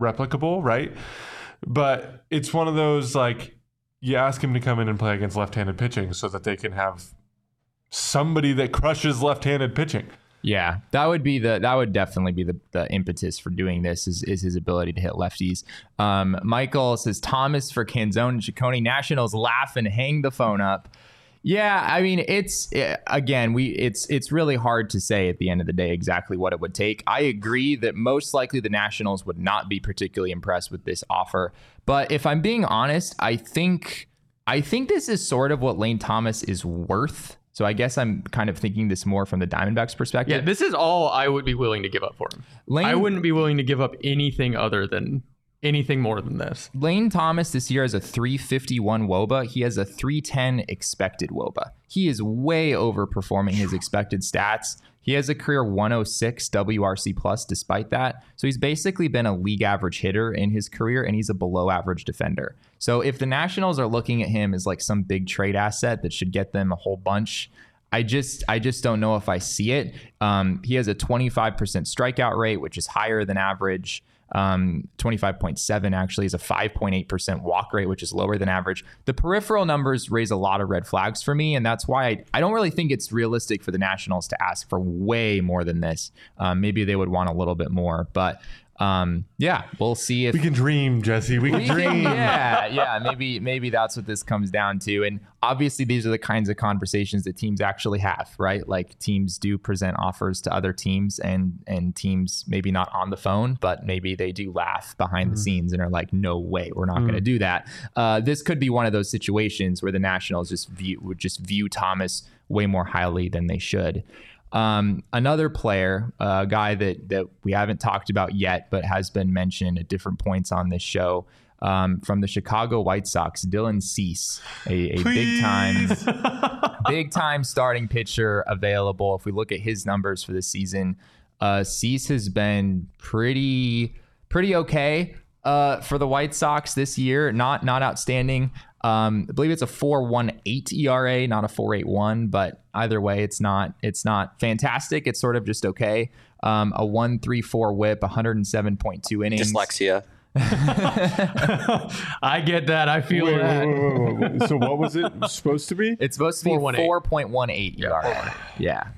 replicable, right? But it's one of those like you ask him to come in and play against left-handed pitching so that they can have somebody that crushes left-handed pitching. Yeah, that would be the that would definitely be the, the impetus for doing this is, is his ability to hit lefties. Um, Michael says Thomas for Canzone and Cecconi Nationals laugh and hang the phone up. Yeah, I mean it's eh, again we it's it's really hard to say at the end of the day exactly what it would take. I agree that most likely the Nationals would not be particularly impressed with this offer, but if I'm being honest, I think I think this is sort of what Lane Thomas is worth. So I guess I'm kind of thinking this more from the Diamondbacks perspective. Yeah, this is all I would be willing to give up for him. Lane, I wouldn't be willing to give up anything other than anything more than this. Lane Thomas this year has a 351 WOBA. He has a 310 expected WOBA. He is way overperforming his expected stats. He has a career 106 WRC plus despite that. So he's basically been a league average hitter in his career and he's a below average defender. So if the Nationals are looking at him as like some big trade asset that should get them a whole bunch, I just I just don't know if I see it. Um, he has a 25% strikeout rate, which is higher than average. Um, 25.7 actually is a 5.8% walk rate, which is lower than average. The peripheral numbers raise a lot of red flags for me, and that's why I, I don't really think it's realistic for the Nationals to ask for way more than this. Um, maybe they would want a little bit more, but um, yeah, we'll see if We can dream, Jesse. We can we can- dream. yeah, yeah. Maybe maybe that's what this comes down to. And obviously, these are the kinds of conversations that teams actually have, right? Like teams do present offers to other teams, and and teams maybe not on the phone, but maybe they do laugh behind the scenes and are like, "No way, we're not going to do that." Uh, this could be one of those situations where the Nationals just view would just view Thomas way more highly than they should. Um, another player, a guy that that we haven't talked about yet, but has been mentioned at different points on this show, um, from the Chicago White Sox, Dylan Cease, a, a big time, <laughs> big time starting pitcher available. If we look at his numbers for the season, uh, Cease has been pretty pretty okay uh, for the White Sox this year. Not not outstanding. Um, I believe it's a 4.18 ERA, not a 4.81, but either way, it's not it's not fantastic. It's sort of just okay. Um, a 1.34 WHIP, 107.2 innings. Dyslexia. <laughs> <laughs> I get that. I feel Wait, that. wait, wait, wait, wait. So what was it <laughs> supposed to be? It's supposed to be 4.18. 4.18 ERA. Yeah.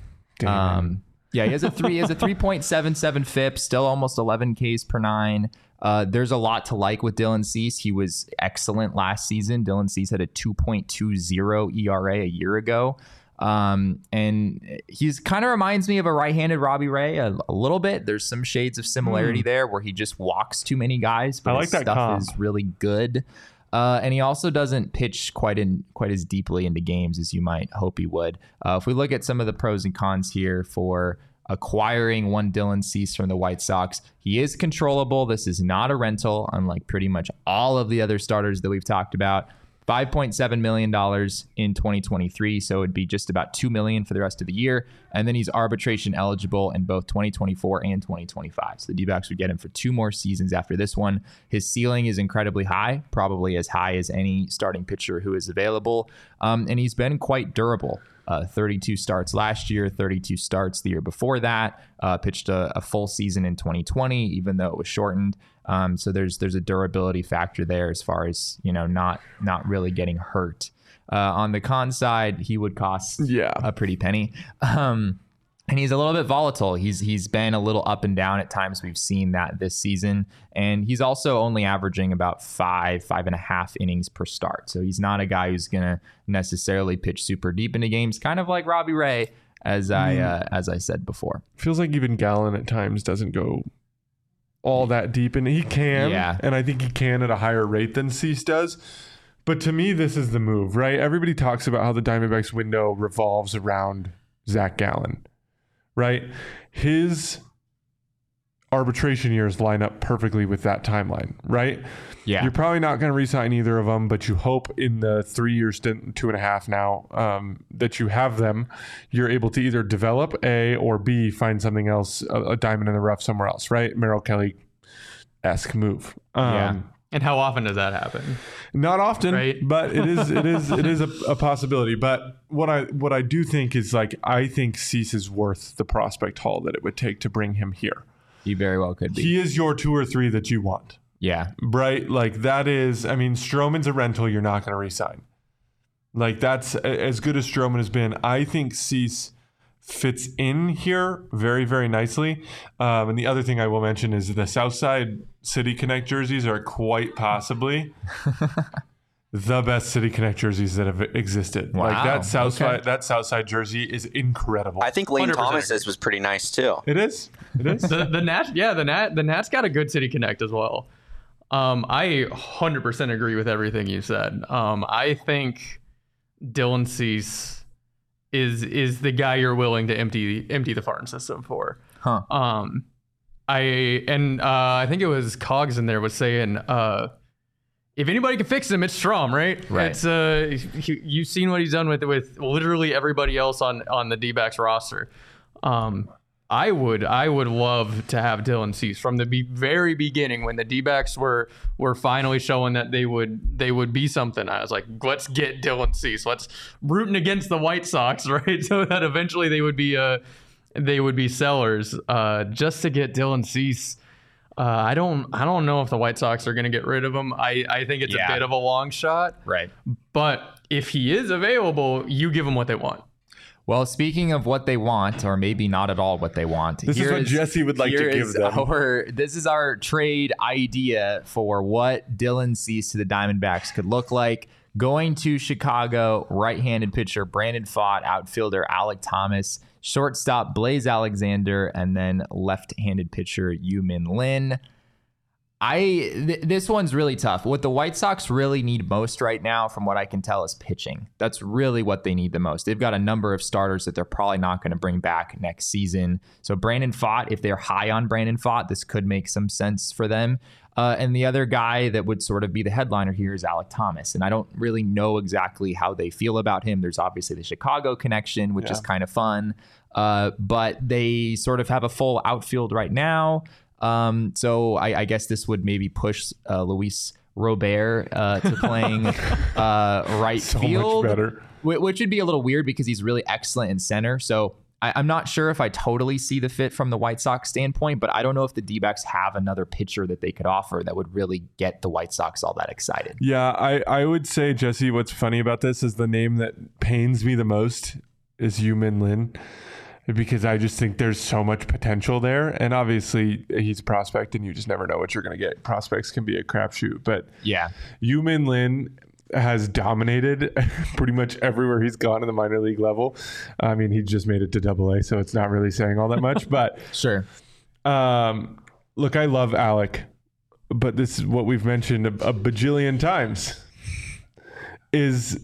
Damn. Um, yeah, he has a three. He has a 3.77 FIP, still almost 11 Ks per nine. Uh, there's a lot to like with Dylan Cease. He was excellent last season. Dylan Cease had a 2.20 ERA a year ago. Um, and he's kind of reminds me of a right-handed Robbie Ray a, a little bit. There's some shades of similarity there where he just walks too many guys, but I like his stuff comp. is really good. Uh, and he also doesn't pitch quite in quite as deeply into games as you might hope he would. Uh, if we look at some of the pros and cons here for acquiring one Dylan Cease from the White Sox, he is controllable. This is not a rental, unlike pretty much all of the other starters that we've talked about. $5.7 million in 2023, so it'd be just about 2 million for the rest of the year. And then he's arbitration eligible in both 2024 and 2025. So the D-backs would get him for two more seasons after this one. His ceiling is incredibly high, probably as high as any starting pitcher who is available. Um, and he's been quite durable. Uh, 32 starts last year, 32 starts the year before that. Uh, pitched a, a full season in 2020, even though it was shortened. Um, so there's there's a durability factor there as far as you know, not not really getting hurt. Uh, on the con side, he would cost Yeah. a pretty penny. Um, and he's a little bit volatile. He's he's been a little up and down at times. We've seen that this season, and he's also only averaging about five five and a half innings per start. So he's not a guy who's gonna necessarily pitch super deep into games, kind of like Robbie Ray, as I uh, as I said before. Feels like even Gallen at times doesn't go all that deep, and he can. Yeah. And I think he can at a higher rate than Cease does. But to me, this is the move, right? Everybody talks about how the Diamondbacks window revolves around Zac Gallen, right? His arbitration years line up perfectly with that timeline, right? Yeah, You're probably not going to re-sign either of them, but you hope in the three years, two and a half now, um, that you have them. You're able to either develop A or B, find something else, a, a diamond in the rough somewhere else, right? Merrill Kelly esque move. Um, Yeah. And how often does that happen? Not often, Right. but it is it is it is a, a <laughs> possibility. But what I what I do think is like I think Cease is worth the prospect haul that it would take to bring him here. He very well could be. He is your two or three that you want, Yeah. right? Like that is, I mean, Stroman's a rental you're not going to resign. Like that's as good as Stroman has been. I think Cease fits in here very, very nicely. Um, and the other thing I will mention is the Southside City Connect jerseys are quite possibly <laughs> the best City Connect jerseys that have existed. like Wow, that Southside okay. that Southside jersey is incredible. I think Lane 100% Thomas's was pretty nice too. it is. It is. <laughs> the the Nats, yeah, the Nat the Nats got a good City Connect as well. Um, I 100% agree with everything you said. Um, I think Dylan Cease is is the guy you're willing to empty empty the farm system for. Huh. Um, I and uh, I think it was Cogs in there was saying, uh, if anybody can fix him, it's Strom, right? Right. It's uh, you, you've seen what he's done with with literally everybody else on on the D-backs roster. Um, I would I would love to have Dylan Cease from the be- very beginning when the D-backs were were finally showing that they would they would be something. I was like, let's get Dylan Cease. Let's rooting against the White Sox, <laughs> right? So that eventually they would be uh they would be sellers uh just to get Dylan Cease. Uh, I don't I don't know if the White Sox are going to get rid of him. I, I think it's Yeah. a bit of a long shot, Right. but if he is available, you give them what they want. Well, speaking of what they want, or maybe not at all what they want, This is here what Jesse would like to give is them. Our, this is our trade idea for what Dylan Cease to the Diamondbacks could look like. Going to Chicago, right-handed pitcher Brandon Pfaadt, outfielder Alek Thomas, shortstop Blaze Alexander, and then left-handed pitcher Yumin Lin. I th- this one's really tough. What the White Sox really need most right now, from what I can tell, is pitching. That's really what they need the most. They've got a number of starters that they're probably not going to bring back next season. So Brandon Pfaadt, if they're high on Brandon Pfaadt, this could make some sense for them. Uh, and the other guy that would sort of be the headliner here is Alek Thomas. And I don't really know exactly how they feel about him. There's obviously the Chicago connection, which is kind of fun. Uh, but they sort of have a full outfield right now. Um, so I, I guess this would maybe push uh, Luis Robert uh, to <laughs> playing uh, right So much field, better. which would be a little weird because he's really excellent in center. So I, I'm not sure if I totally see the fit from the White Sox standpoint, but I don't know if the D backs have another pitcher that they could offer that would really get the White Sox all that excited. Yeah, I, I would say, Jesse, what's funny about this is the name that pains me the most is Yumin Lin because I just think there's so much potential there. And obviously, he's a prospect and you just never know what you're going to get. Prospects can be a crapshoot, but Yeah. Yumin Lin has dominated <laughs> pretty much everywhere he's gone in the minor league level. I mean, he just made it to double A, so it's not really saying all that much, <laughs> but. Sure. Um, look, I love Alek, but this is what we've mentioned a, a bajillion times. Is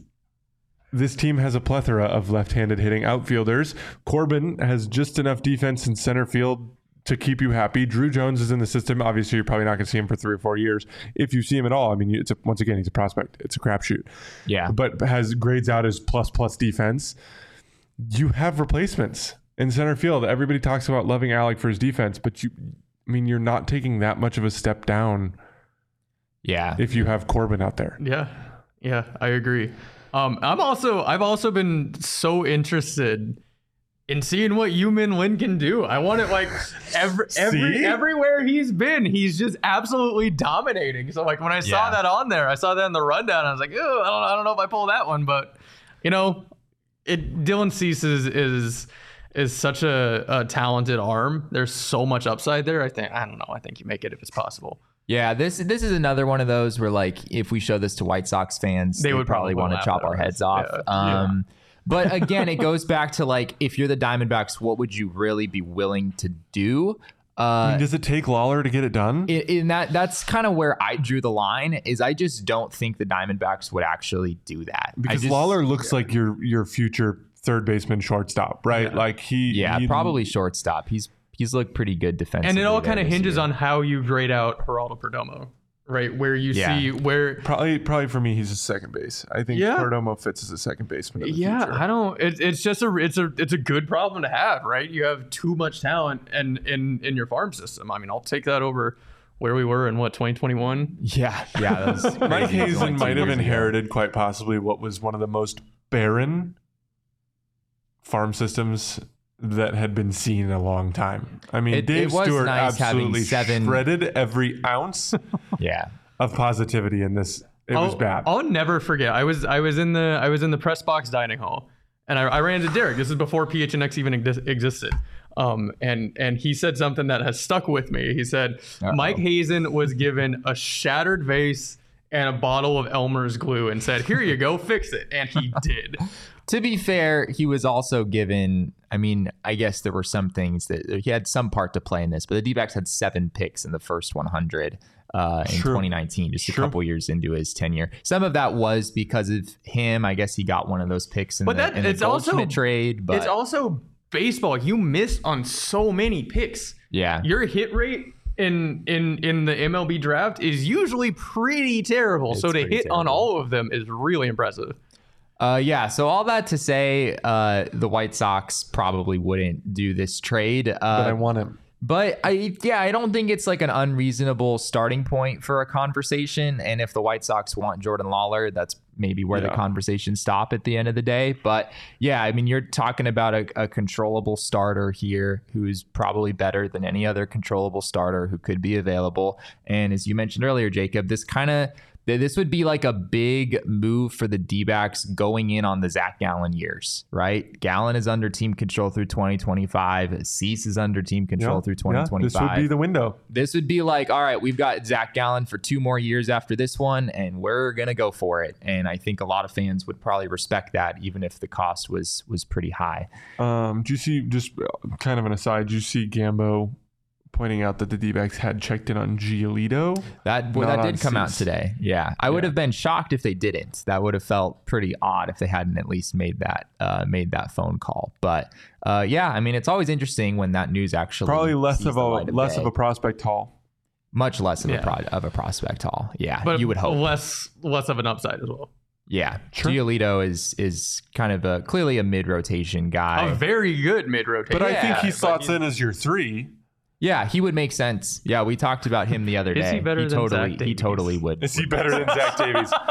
this team has a plethora of left-handed hitting outfielders. Corbin has just enough defense in center field to keep you happy. Drew Jones is in the system. Obviously, you're probably not going to see him for three or four years if you see him at all. I mean, it's a, once again, he's a prospect. It's a crapshoot. Yeah. but has grades out as plus plus defense. You have replacements in center field. Everybody talks about loving Alek for his defense, but you, I mean, you're not taking that much of a step down Yeah. if you have Corbin out there. Yeah, yeah, I agree. Um, I'm also I've also been so interested in seeing what Yumin Lin can do. I want it like every, <laughs> every everywhere he's been, he's just absolutely dominating. So like when I saw Yeah. that on there, I saw that in the rundown. I was like, oh, I don't I don't know if I pull that one, but you know, it Dylan Cease is is is such a, a talented arm. There's so much upside there. I think I don't know. I think you make it if it's possible. Yeah, this this is another one of those where like if we show this to White Sox fans, they, would probably, want to chop our heads off. Yeah. Um, but <laughs> again, it goes back to like if you're the Diamondbacks, what would you really be willing to do? I Uh, mean, does it take Lawlar to get it done? in, in that that's kind of where I drew the line. Is I just don't think the Diamondbacks would actually do that. Because just- Lawlar looks like your your future third baseman shortstop, right? Like he, yeah, he- probably shortstop. He's he's looked pretty good defensively. and it all kind of hinges year. on how you grade out Geraldo Perdomo, right? Where you Yeah. see where. Probably, probably for me, he's a second base. I think Yeah. Perdomo fits as a second baseman. In the Yeah, future. I don't. It, it's just a it's a it's a good problem to have, right? You have too much talent and in in your farm system. I mean, I'll take that over where we were in what 2021. Yeah, yeah. That was <laughs> Mike. Hazen Like might have inherited quite possibly what was one of the most barren farm systems that had been seen in a long time. I mean, It- Dave it was Stewart nice absolutely seven- shredded every ounce <laughs> Yeah. of positivity in this. It was I'll, bad. I'll never forget. I was I was in the I was in the press box dining hall, and I, I ran into Derek. This is before PHNX even exis- existed. Um, and and he said something that has stuck with me. He said Mike Hazen was given a shattered vase and a bottle of Elmer's glue, and said, "Here you go, fix it." And he <laughs> did. To be fair, he was also given. I mean, I guess there were some things that he had some part to play in this, but the D backs had seven picks in the first 100 uh, in True. 2019, just a couple years into his tenure. Some of that was because of him. I guess he got one of those picks in But the, that- in the it's also- trade. But it's also baseball. You miss on so many picks. yeah, Your hit rate in in in the MLB draft is usually pretty terrible. so to hit on all of them is really impressive. Uh, yeah. So all that to say, uh, the White Sox probably wouldn't do this trade. Uh, but I want him. But I yeah, I don't think it's like an unreasonable starting point for a conversation. And if the White Sox want Jordan Lawlar, that's maybe where the Yeah. conversation stop at the end of the day. But yeah, I mean, you're talking about a, a controllable starter here who's probably better than any other controllable starter who could be available. And as you mentioned earlier, Jacob, this kind of this would be like a big move for the D backs going in on the Zac Gallen years, right? Gallen is under team control through 2025. Cease is under team control Yeah, through yeah, 2025 this would be the window. this would be like, all right, we've got Zac Gallen for two more years after this one, and we're gonna go for it. And I think a lot of fans would probably respect that, even if the cost was was pretty high. Um, do you see, just kind of an aside, do you see Gambo pointing out that the D backs had checked in on Giolito? That boy, Not that did come out today. Yeah, I would have been shocked if they didn't. That would have felt pretty odd if they hadn't at least made that uh, made that phone call. But uh, yeah, I mean, it's always interesting when that news actually Probably less sees of the a light less of a prospect haul. much less of Yeah. a pro- of a prospect haul. Yeah, But you would hope. less less of an upside as well. Yeah, Sure. Giolito is is kind of a clearly a mid rotation guy. A very good mid rotation. But I think he Yeah, slots in as your three. Yeah, he would make sense. Yeah, we talked about him the other day. Is he better than totally, Zach he totally would. Is he better than Zach Davies? <laughs>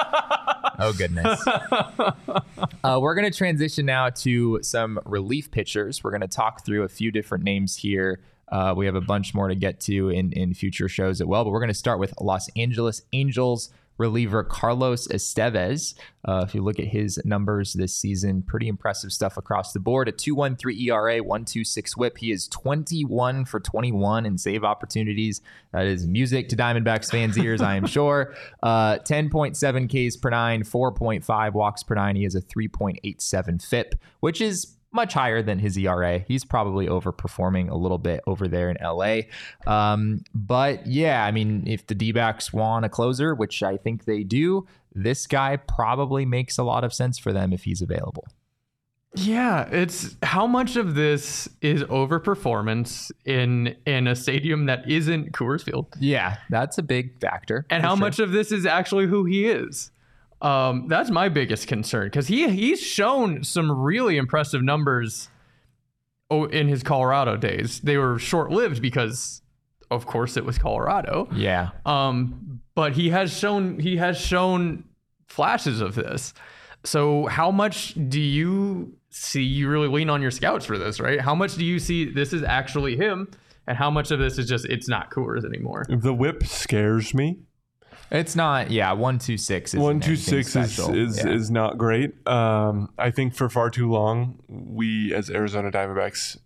Oh goodness. <laughs> uh, we're going to transition now to some relief pitchers. We're going to talk through a few different names here. Uh, we have a bunch more to get to in in future shows as well, but we're going to start with Los Angeles Angels reliever Carlos Estevez. Uh, if you look at his numbers this season, pretty impressive stuff across the board. A 2.13 ERA, 1.26 WHIP. He is 21 for 21 in save opportunities. That is music to Diamondbacks fans' ears, I am <laughs> sure. Uh, 10.7 Ks per nine, 4.5 walks per nine. He has a 3.87 FIP, which is much higher than his ERA. He's probably overperforming a little bit over there in LA. Um, but yeah, I mean, if the D backs want a closer, which I think they do, this guy probably makes a lot of sense for them if he's available. Yeah, it's how much of this is overperformance in in a stadium that isn't Coors Field, Yeah, that's a big factor. and how sure. much of this is actually who he is. Um, that's my biggest concern because he he's shown some really impressive numbers. Oh, in his Colorado days, they were short lived because, of course, it was Colorado. Yeah. Um, but he has shown he has shown flashes of this. So how much do you see you really lean on your scouts for this, right? How much do you see this is actually him and how much of this is just it's not Coors anymore? the whip scares me. It's not, yeah, 126 One two six is is, yeah. is not great. Um, I think for far too long, we as Arizona Diamondbacks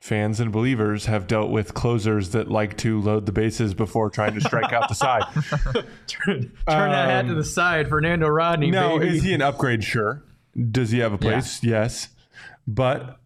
fans and believers have dealt with closers that like to load the bases before trying to strike out the <laughs> side. Turn, turn that hat to the side, Fernando Rodney. No, baby. is he an upgrade? Sure. Does he have a place? Yes. But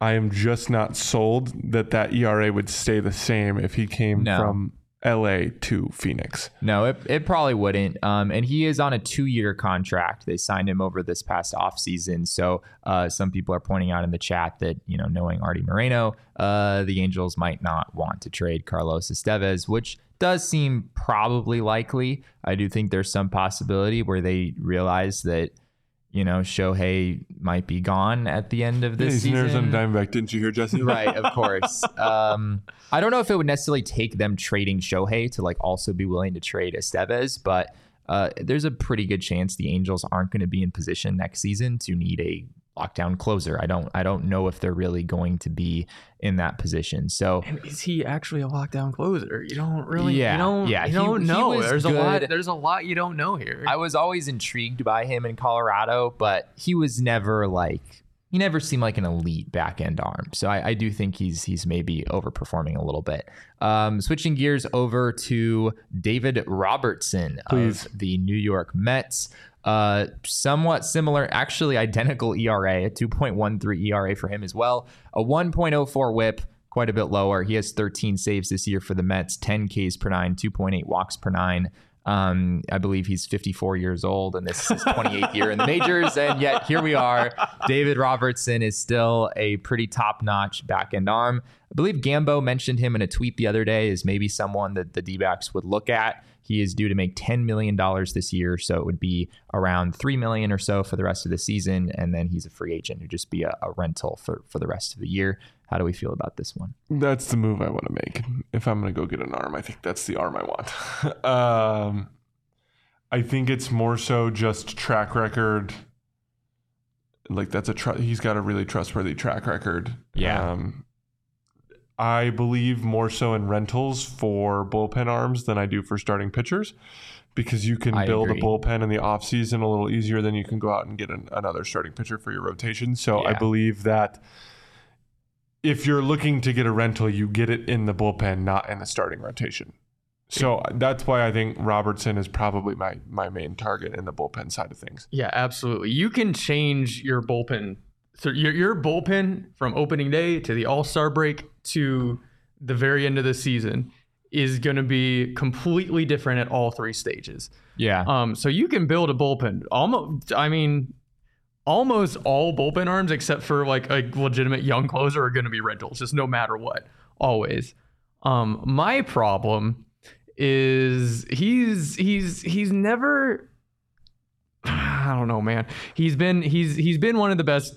I am just not sold that that ERA would stay the same if he came No. from LA to Phoenix. No, it, it probably wouldn't. Um, and he is on a two year contract. They signed him over this past offseason. So uh, some people are pointing out in the chat that, you know, knowing Artie Moreno, uh, the Angels might not want to trade Carlos Estevez, which does seem probably likely. I do think there's some possibility where they realize that, you know, Shohei might be gone at the end of this He's an season. Arizona Diamondback, didn't you hear, Jesse? <laughs> right, of course. Um, I don't know if it would necessarily take them trading Shohei to like also be willing to trade Estevez, but uh, there's a pretty good chance the Angels aren't going to be in position next season to need a lockdown closer. I don't I don't know if they're really going to be in that position. So And is he actually a lockdown closer? You don't really. Yeah, You don't. yeah, You don't he know. was there's a lot. There's a lot you don't know here. I was always intrigued by him in Colorado, but he was never like he never seemed like an elite back end arm. So I, I do think he's he's maybe overperforming a little bit. Um, switching gears over to David Robertson Please. of the New York Mets. Uh, somewhat similar, actually identical ERA, a 2.13 ERA for him as well, a 1.04 WHIP, quite a bit lower. He has 13 saves this year for the Mets, 10 Ks per nine, 2.8 walks per nine. Um, I believe he's 54 years old, and this is his 28th year in the majors. And yet here we are. David Robertson is still a pretty top-notch back-end arm. I believe Gambo mentioned him in a tweet the other day as maybe someone that the D-backs would look at. He is due to make $10 million this year, so it would be around 3 million or so for the rest of the season. And then he's a free agent who'd just be a, a rental for, for the rest of the year. How do we feel about this one? That's the move I want to make. If I'm going to go get an arm, I think that's the arm I want. <laughs> um, I think it's more so just track record. Like that's a tr- he's got a really trustworthy track record. Yeah. Um, I believe more so in rentals for bullpen arms than I do for starting pitchers because you can I build agree. a bullpen in the offseason a little easier than you can go out and get an, another starting pitcher for your rotation. So I believe that if you're looking to get a rental, you get it in the bullpen, not in the starting rotation. So that's why I think Robertson is probably my my main target in the bullpen side of things. Yeah, absolutely. You can change your bullpen. So your your bullpen from opening day to the All Star break to the very end of the season is going to be completely different at all three stages. Yeah. Um, so you can build a bullpen. Almost, I mean, almost all bullpen arms except for like a legitimate young closer are going to be rentals, just no matter what, always. Um, my problem is he's he's he's never. <sighs> I don't know, man. He's been he's he's been one of the best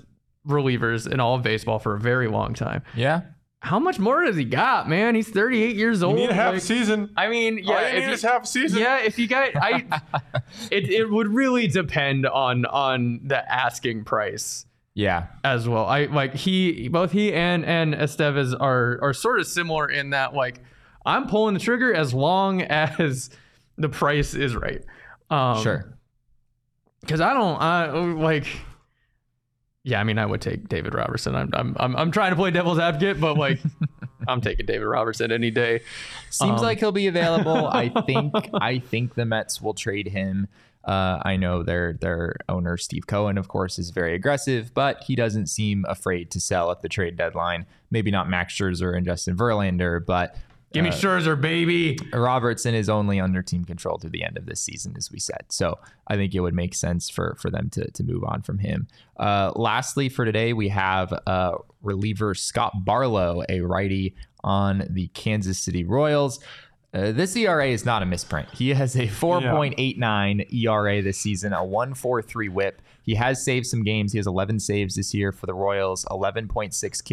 relievers in all of baseball for a very long time. yeah. How much more does he got, man? He's 38 years You old. need a half like- season. I mean, yeah, All you if need you- is half a season. yeah, if you got, I, <laughs> it, it would really depend on on the asking price Yeah. as well. I like he, both he and and Estevez are are sort of similar in that like I'm pulling the trigger as long <laughs> as the price is right. Um, Sure. because I don't, I like. Yeah, I mean, I would take David Robertson. I'm, I'm, I'm, I'm trying to play devil's advocate, but like, <laughs> I'm taking David Robertson any day. Seems Um, like he'll be available. I <laughs> think I think the Mets will trade him. Uh, I know their their owner Steve Cohen, of course, is very aggressive, but he doesn't seem afraid to sell at the trade deadline. Maybe not Max Scherzer and Justin Verlander, but Give me Scherzer, baby. Robertson is only under team control through the end of this season, as we said. So I think it would make sense for for them to to move on from him. Uh, lastly, for today, we have uh, reliever Scott Barlow, a righty on the Kansas City Royals. Uh, this ERA is not a misprint. He has a 4.89 ERA this season, a 1.43 WHIP. He has saved some games. He has 11 saves this year for the Royals, 11.6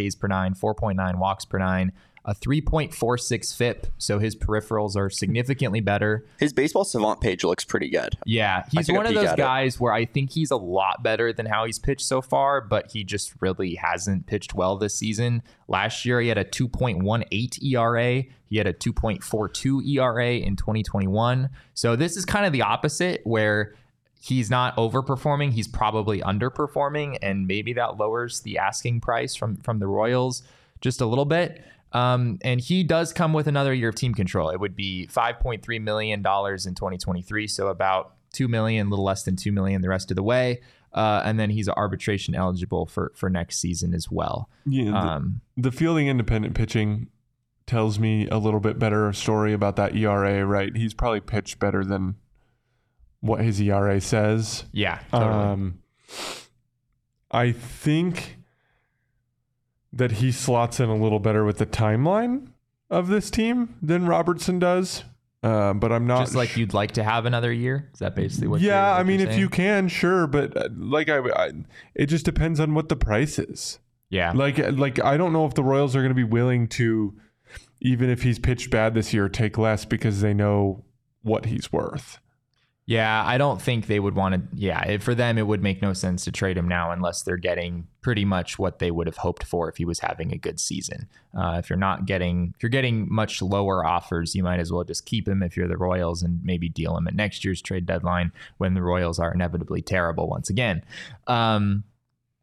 Ks per nine, 4.9 walks per nine, a 3.46 FIP. So his peripherals are significantly better. His baseball savant page looks pretty good. Yeah, he's one of those at it. guys where I think he's a lot better than how he's pitched so far, but he just really hasn't pitched well this season. Last year, he had a 2.18 ERA. He had a 2.42 ERA in 2021. So this is kind of the opposite, where he's not overperforming. He's probably underperforming, and maybe that lowers the asking price from from the Royals just a little bit. Um, and he does come with another year of team control. It would be 5.3 million dollars in 2023, so about two million, a little less than two million the rest of the way. Uh, and then he's arbitration eligible for for next season as well. Yeah, the, Um, the fielding independent pitching tells me a little bit better story about that ERA, right? He's probably pitched better than what his ERA says. yeah, totally. Um, I think that he slots in a little better with the timeline of this team than Robertson does. Uh, but I'm not just like sh- you'd like to have another year. Is that basically what? you're- yeah, what I mean, if you can, sure, but uh, like I, I, it just depends on what the price is. yeah, Like, like I don't know if the Royals are going to be willing to, even if he's pitched bad this year, take less because they know what he's worth. Yeah, I don't think they would want to. Yeah, for them, it would make no sense to trade him now unless they're getting pretty much what they would have hoped for if he was having a good season. Uh, if you're not getting, if you're getting much lower offers, you might as well just keep him if you're the Royals and maybe deal him at next year's trade deadline when the Royals are inevitably terrible once again. Um,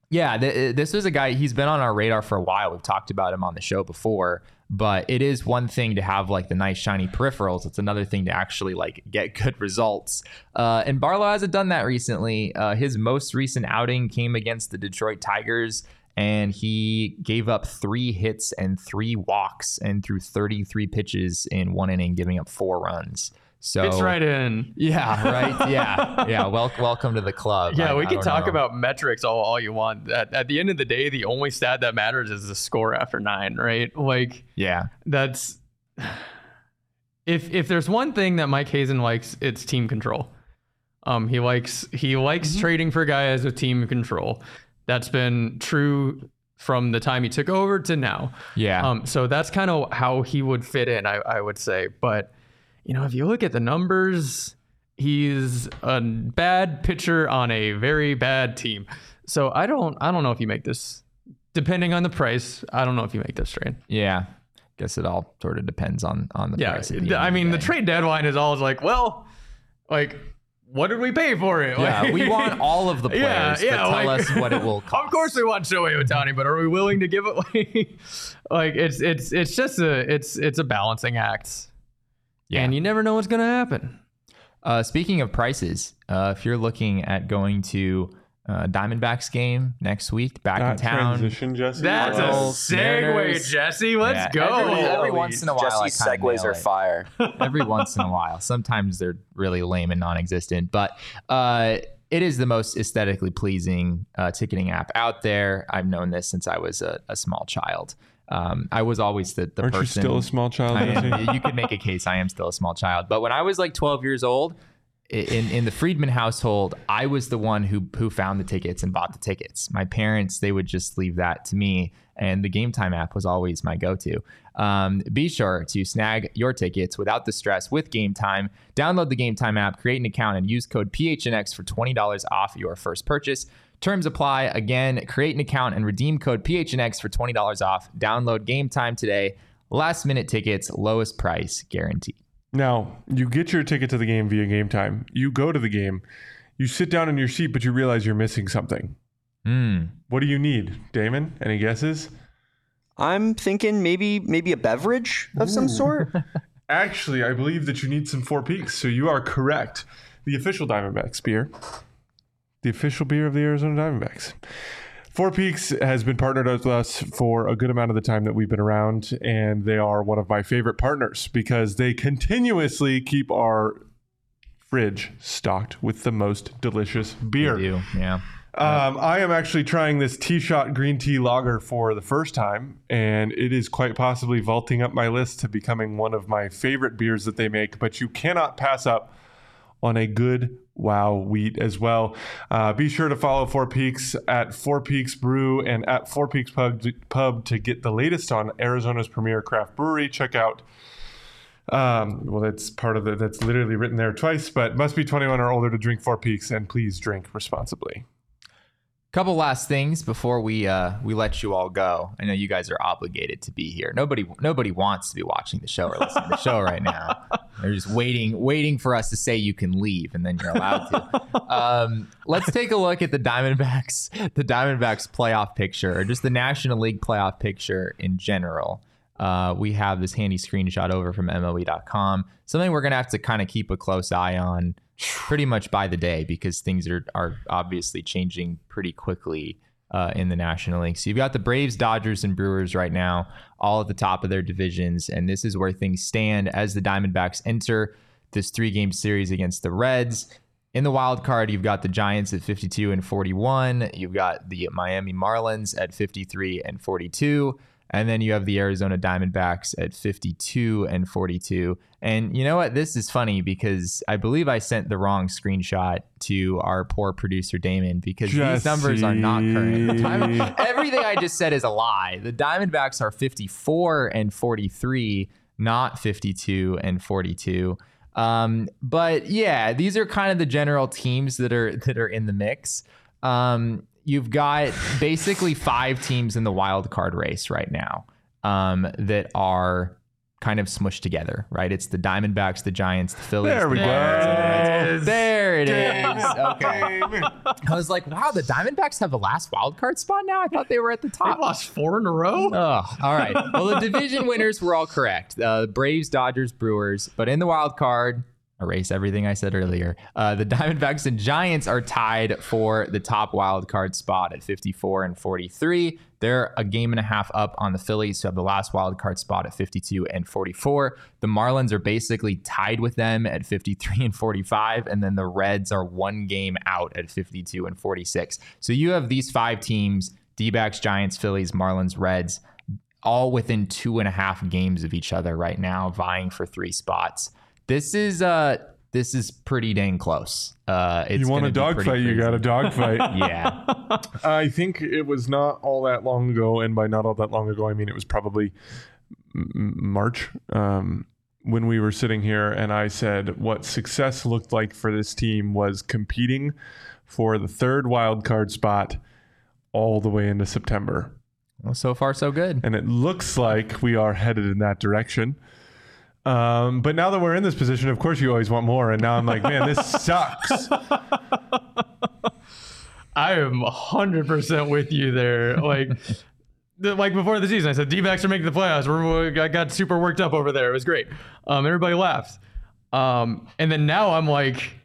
yeah, th- this is a guy. He's been on our radar for a while. We've talked about him on the show before but it is one thing to have like the nice shiny peripherals it's another thing to actually like get <laughs> good results uh, and barlow hasn't done that recently uh, his most recent outing came against the detroit tigers and he gave up three hits and three walks and threw 33 pitches in one inning giving up four runs so Fits right in. Yeah, <laughs> right. Yeah, yeah. Wel- welcome to the club. Yeah, I- we can talk know. about metrics all, all you want. At, at the end of the day, the only stat that matters is the score after nine, right? Like Yeah, that's <sighs> if if there's one thing that Mike Hazen likes, it's team control. Um, he likes he likes Mm-hmm. trading for guys with team control. That's been true from the time he took over to now. yeah. Um, so that's kind of how he would fit in, I, I would say. But you know, if you look at the numbers, he's a bad pitcher on a very bad team. So I don't I don't know if you make this depending on the price, I don't know if you make this trade. yeah. Guess it all sort of depends on on the Yeah. price. the I mean the day. trade deadline is always like, well, like what did we pay for it? Yeah, we want all of the <laughs> players, Yeah, yeah, tell like- us what it will cost. <laughs> Of course we want Shohei Ohtani, but are we willing to give it away? <laughs> like it's it's it's just a it's it's a balancing act. Yeah. And you never know what's gonna happen. Uh, speaking of prices, uh, if you're looking at going to uh, Diamondbacks game next week, back in town. transition, Jesse. That's a Well, segue, Mariners- Jesse. Let's Yeah, go. Every, every once in a while, Jesse's I kinda segues are fire. <laughs> every once in a while. Sometimes they're really lame and non-existent, but uh, it is the most aesthetically pleasing uh, ticketing app out there. I've known this since I was a, a small child. Um, I was always the, the Aren't you person. still a small child? Am, you could make a case I am still a small child. But when I was like 12 years old, in in the Friedman household, I was the one who who found the tickets and bought the tickets. My parents they would just leave that to me, and the Gametime app was always my go-to. Um, be sure to snag your tickets without the stress with Gametime. Download the Gametime app, create an account, and use code PHNX for twenty dollars off your first purchase. Terms apply. Again, create an account and redeem code PHNX for $20 off. Download Gametime today. Last minute tickets, lowest price guaranteed. Now, you get your ticket to the game via game time. You go to the game. You sit down in your seat, but you realize you're missing something. Hmm. What do you need, Damon? Any guesses? I'm thinking maybe maybe a beverage of some sort. <laughs> <laughs> Actually, I believe that you need some Four Peaks, so you are correct. The official Diamondbacks beer, the official beer of the Arizona Diamondbacks. Four Peaks has been partnered with us for a good amount of the time that we've been around, and they are one of my favorite partners because they continuously keep our fridge stocked with the most delicious beer. They do. Yeah. Um, I am actually trying this Tea Shot Green Tea Lager for the first time, and it is quite possibly vaulting up my list to becoming one of my favorite beers that they make. But you cannot pass up on a good wow wheat as well. Uh, be sure to follow Four Peaks at Four Peaks Brew and at Four Peaks Pub, Pub to get the latest on Arizona's premier craft brewery. Check out. Um, well, that's part of the. That's literally written there twice, but must be 21 or older to drink Four Peaks, and please drink responsibly. Couple last things before we uh, we let you all go. I know you guys are obligated to be here. Nobody nobody wants to be watching the show or listening to the show right now. <laughs> They're just waiting waiting for us to say you can leave, and then you're allowed to. Um, let's take a look at the Diamondbacks the Diamondbacks playoff picture, or just the National League playoff picture in general. Uh, we have this handy screenshot over from MLB.com. Something we're gonna have to kind of keep a close eye on pretty much by the day because things are are obviously changing pretty quickly uh, in the National League. So you've got the Braves, Dodgers, and Brewers right now, all at the top of their divisions, and this is where things stand as the Diamondbacks enter this three game series against the Reds. In the wild card, you've got the Giants at 52 and 41. You've got the Miami Marlins at 53 and 42. And then you have the Arizona Diamondbacks at 52 and 42. And you know what? This is funny because I believe I sent the wrong screenshot to our poor producer Damon because these numbers are not current. Everything I just said is a lie. The Diamondbacks are 54 and 43, not 52 and 42. Um, but yeah, these are kind of the general teams that are that are in the mix. Um, you've got basically five teams in the wild card race right now um, that are kind of smushed together, right? It's the Diamondbacks, the Giants, the Phillies. There we the go. Reds, and the Reds. There it is. Okay. I was like, wow, the Diamondbacks have the last wild card spot now. I thought they were at the They top. lost four in a row. Oh, all right. Well, the division winners were all correct. Uh, Braves, Dodgers, Brewers. But in the wild card, erase everything I said earlier. Uh, the Diamondbacks and Giants are tied for the top wild card spot at 54 and 43. They're a game and a half up on the Phillies, who have the last wild card spot at 52 and 44. The Marlins are basically tied with them at 53 and 45, and then the Reds are one game out at 52 and 46. So you have these five teams: D-backs, Giants, Phillies, Marlins, Reds all within two and a half games of each other right now, vying for three spots. This is uh this is pretty dang close. Uh, it's You want a dogfight, you got a dogfight. <laughs> Yeah, <laughs> I think it was not all that long ago, and by not all that long ago, I mean it was probably March um, when we were sitting here, and I said what success looked like for this team was competing for the third wild card spot all the way into September, well, so far so good. and it looks like we are headed in that direction. Um, but now that we're in this position, of course, you always want more, and now I'm like, man, this <laughs> sucks. <laughs> I am 100% with you there. Like, <laughs> like before the season, I said D-backs are making the playoffs. We're, I got super worked up over there. It was great. Um, everybody laughed. Um, and then now I'm like,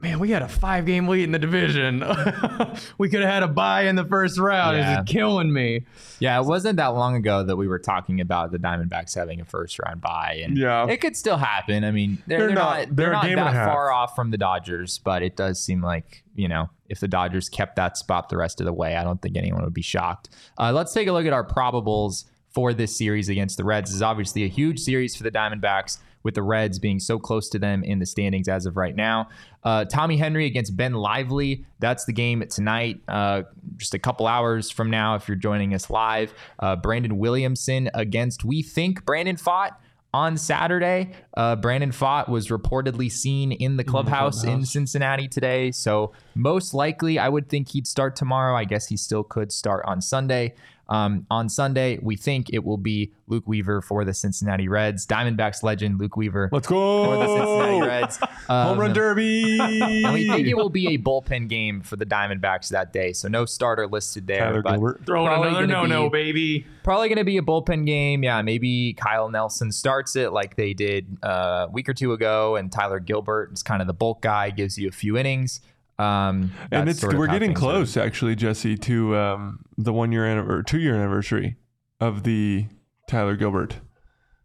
man, we had a five game lead in the division. <laughs> we could have had a bye in the first round. Yeah. It's killing me. Yeah, it wasn't that long ago that we were talking about the Diamondbacks having a first round bye, and Yeah. it could still happen. I mean, they're, They're they're not- not they're they're not game and a that far off from the Dodgers, but it does seem like you know if the Dodgers kept that spot the rest of the way, I don't think anyone would be shocked. Uh, let's take a look at our probables for this series against the Reds. This is obviously a huge series for the Diamondbacks, with the Reds being so close to them in the standings as of right now. Uh, Tommy Henry against Ben Lively. That's the game tonight, uh, just a couple hours from now if you're joining us live. Uh, Brandon Williamson against, we think, Brandon Pfaadt on Saturday. Uh, Brandon Pfaadt was reportedly seen in the clubhouse in Cincinnati today. So, most likely, I would think he'd start tomorrow. I guess he still could start on Sunday. Um, on Sunday, we think it will be Luke Weaver for the Cincinnati Reds. Diamondbacks legend Luke Weaver Let's for the Cincinnati go. Reds. <laughs> Home run Um, derby. and we think it will be a bullpen game for the Diamondbacks that day. So no starter listed there. Tyler but Gilbert. Throwing another no no, baby. Probably going to be a bullpen game. Yeah, maybe Kyle Nelson starts it like they did uh, a week or two ago, and Tyler Gilbert is kind of the bulk guy, gives you a few innings. Um, and it's sort of we're getting things are. close actually jesse to um, the one year or two year anniversary of the tyler gilbert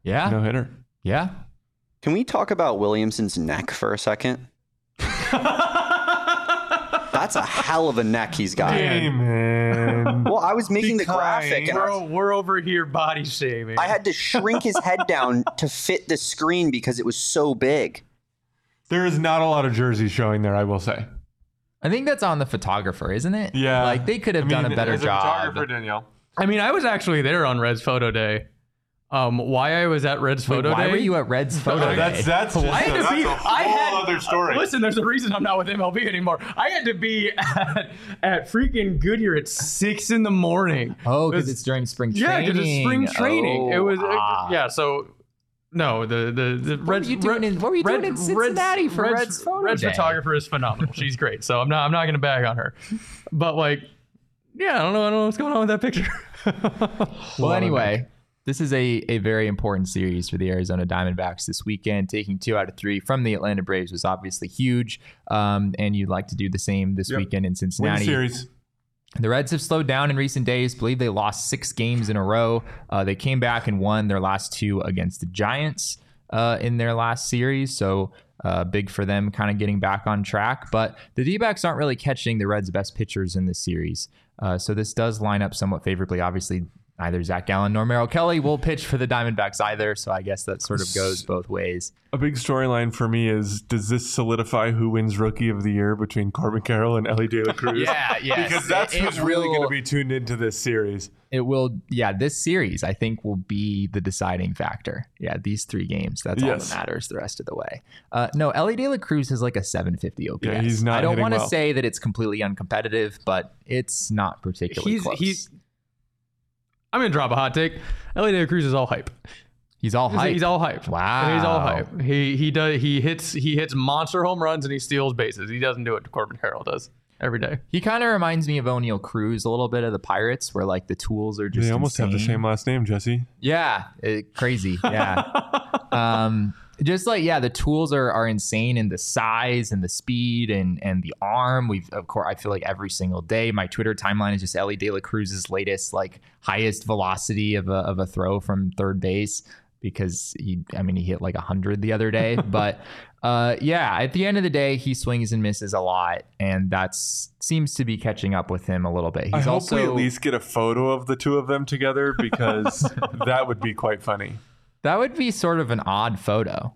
Yeah, no hitter yeah. Can we talk about Williamson's neck for a second? <laughs> That's a hell of a neck he's got. hey man Well, I was making the Be graphic and We're, I, o- we're over here body shaming. I had to shrink his head down <laughs> to fit the screen because it was so big. there is not a lot of jerseys showing there i will say I think that's on the photographer, isn't it? yeah like they could have I mean, done a better as job. photographer danielle I mean, I was actually there on Red's photo day. Um, why I was at Red's Wait, photo why day? Why were you at Red's photo? Oh, that's day? that's just I had a, to that's be. a I whole had other story Listen, there's a reason I'm not with MLB anymore. I had to be <laughs> at, at freaking Goodyear at six in the morning. Oh, It because was- it's during spring training. yeah, training. because it's spring training. it Oh, was uh, ah. yeah. So no, the the the What were Reds. you doing in- what were you doing in Cincinnati for Red's photo Red's day? photographer is phenomenal. She's great. So I'm not I'm not gonna bag on her, but like, yeah, I don't know. I don't know what's going on with that picture. <laughs> Well, anyway, this is a, a very important series for the Arizona Diamondbacks this weekend. Taking two out of three from the Atlanta Braves was obviously huge, um, and you'd like to do the same this Yep. weekend in win Cincinnati. series The Reds have slowed down in recent days. Believe they lost six games in a row. Uh, they came back and won their last two against the Giants uh, in their last series. So uh, big for them, kind of getting back on track. But the D backs aren't really catching the Reds' best pitchers in this series. Uh, so this does line up somewhat favorably. Obviously, neither Zac Gallen nor Merrill Kelly will pitch for the Diamondbacks either. So I guess that sort of goes both ways. A big storyline for me is does this solidify who wins Rookie of the Year between Corbin Carroll and Elly De La <laughs> Cruz? Yeah, yes. because that's It- it who's really going to be tuned into this series. It will, yeah. This series, I think, will be the deciding factor. Yeah, these three games. That's all that matters the rest of the way. Uh, no, Elly De La Cruz is like a 750 OPS. Yeah, he's not I don't want to well. say that it's completely uncompetitive, but it's not particularly He's close. he's. I'm gonna drop a hot take. Elly De La Cruz is all hype. he's all hype. he's all hype. Wow. He's all hype. He he does he hits he hits monster home runs and he steals bases. He doesn't do what Corbin Carroll does every day. He kind of reminds me of Oneil Cruz a little bit of the Pirates, where like the tools are just They almost have the same last name, Jesse. Yeah, it, crazy. Yeah. <laughs> um, just like yeah, the tools are are insane in the size and the speed and and the arm. We've of course I feel like every single day my Twitter timeline is just Elly De La Cruz's latest like highest velocity of a of a throw from third base because he I mean he hit like 100 the other day, <laughs> but uh yeah, at the end of the day he swings and misses a lot and that's seems to be catching up with him a little bit. He's I hope also we at least get a photo of the two of them together because <laughs> that would be quite funny. That would be sort of an odd photo.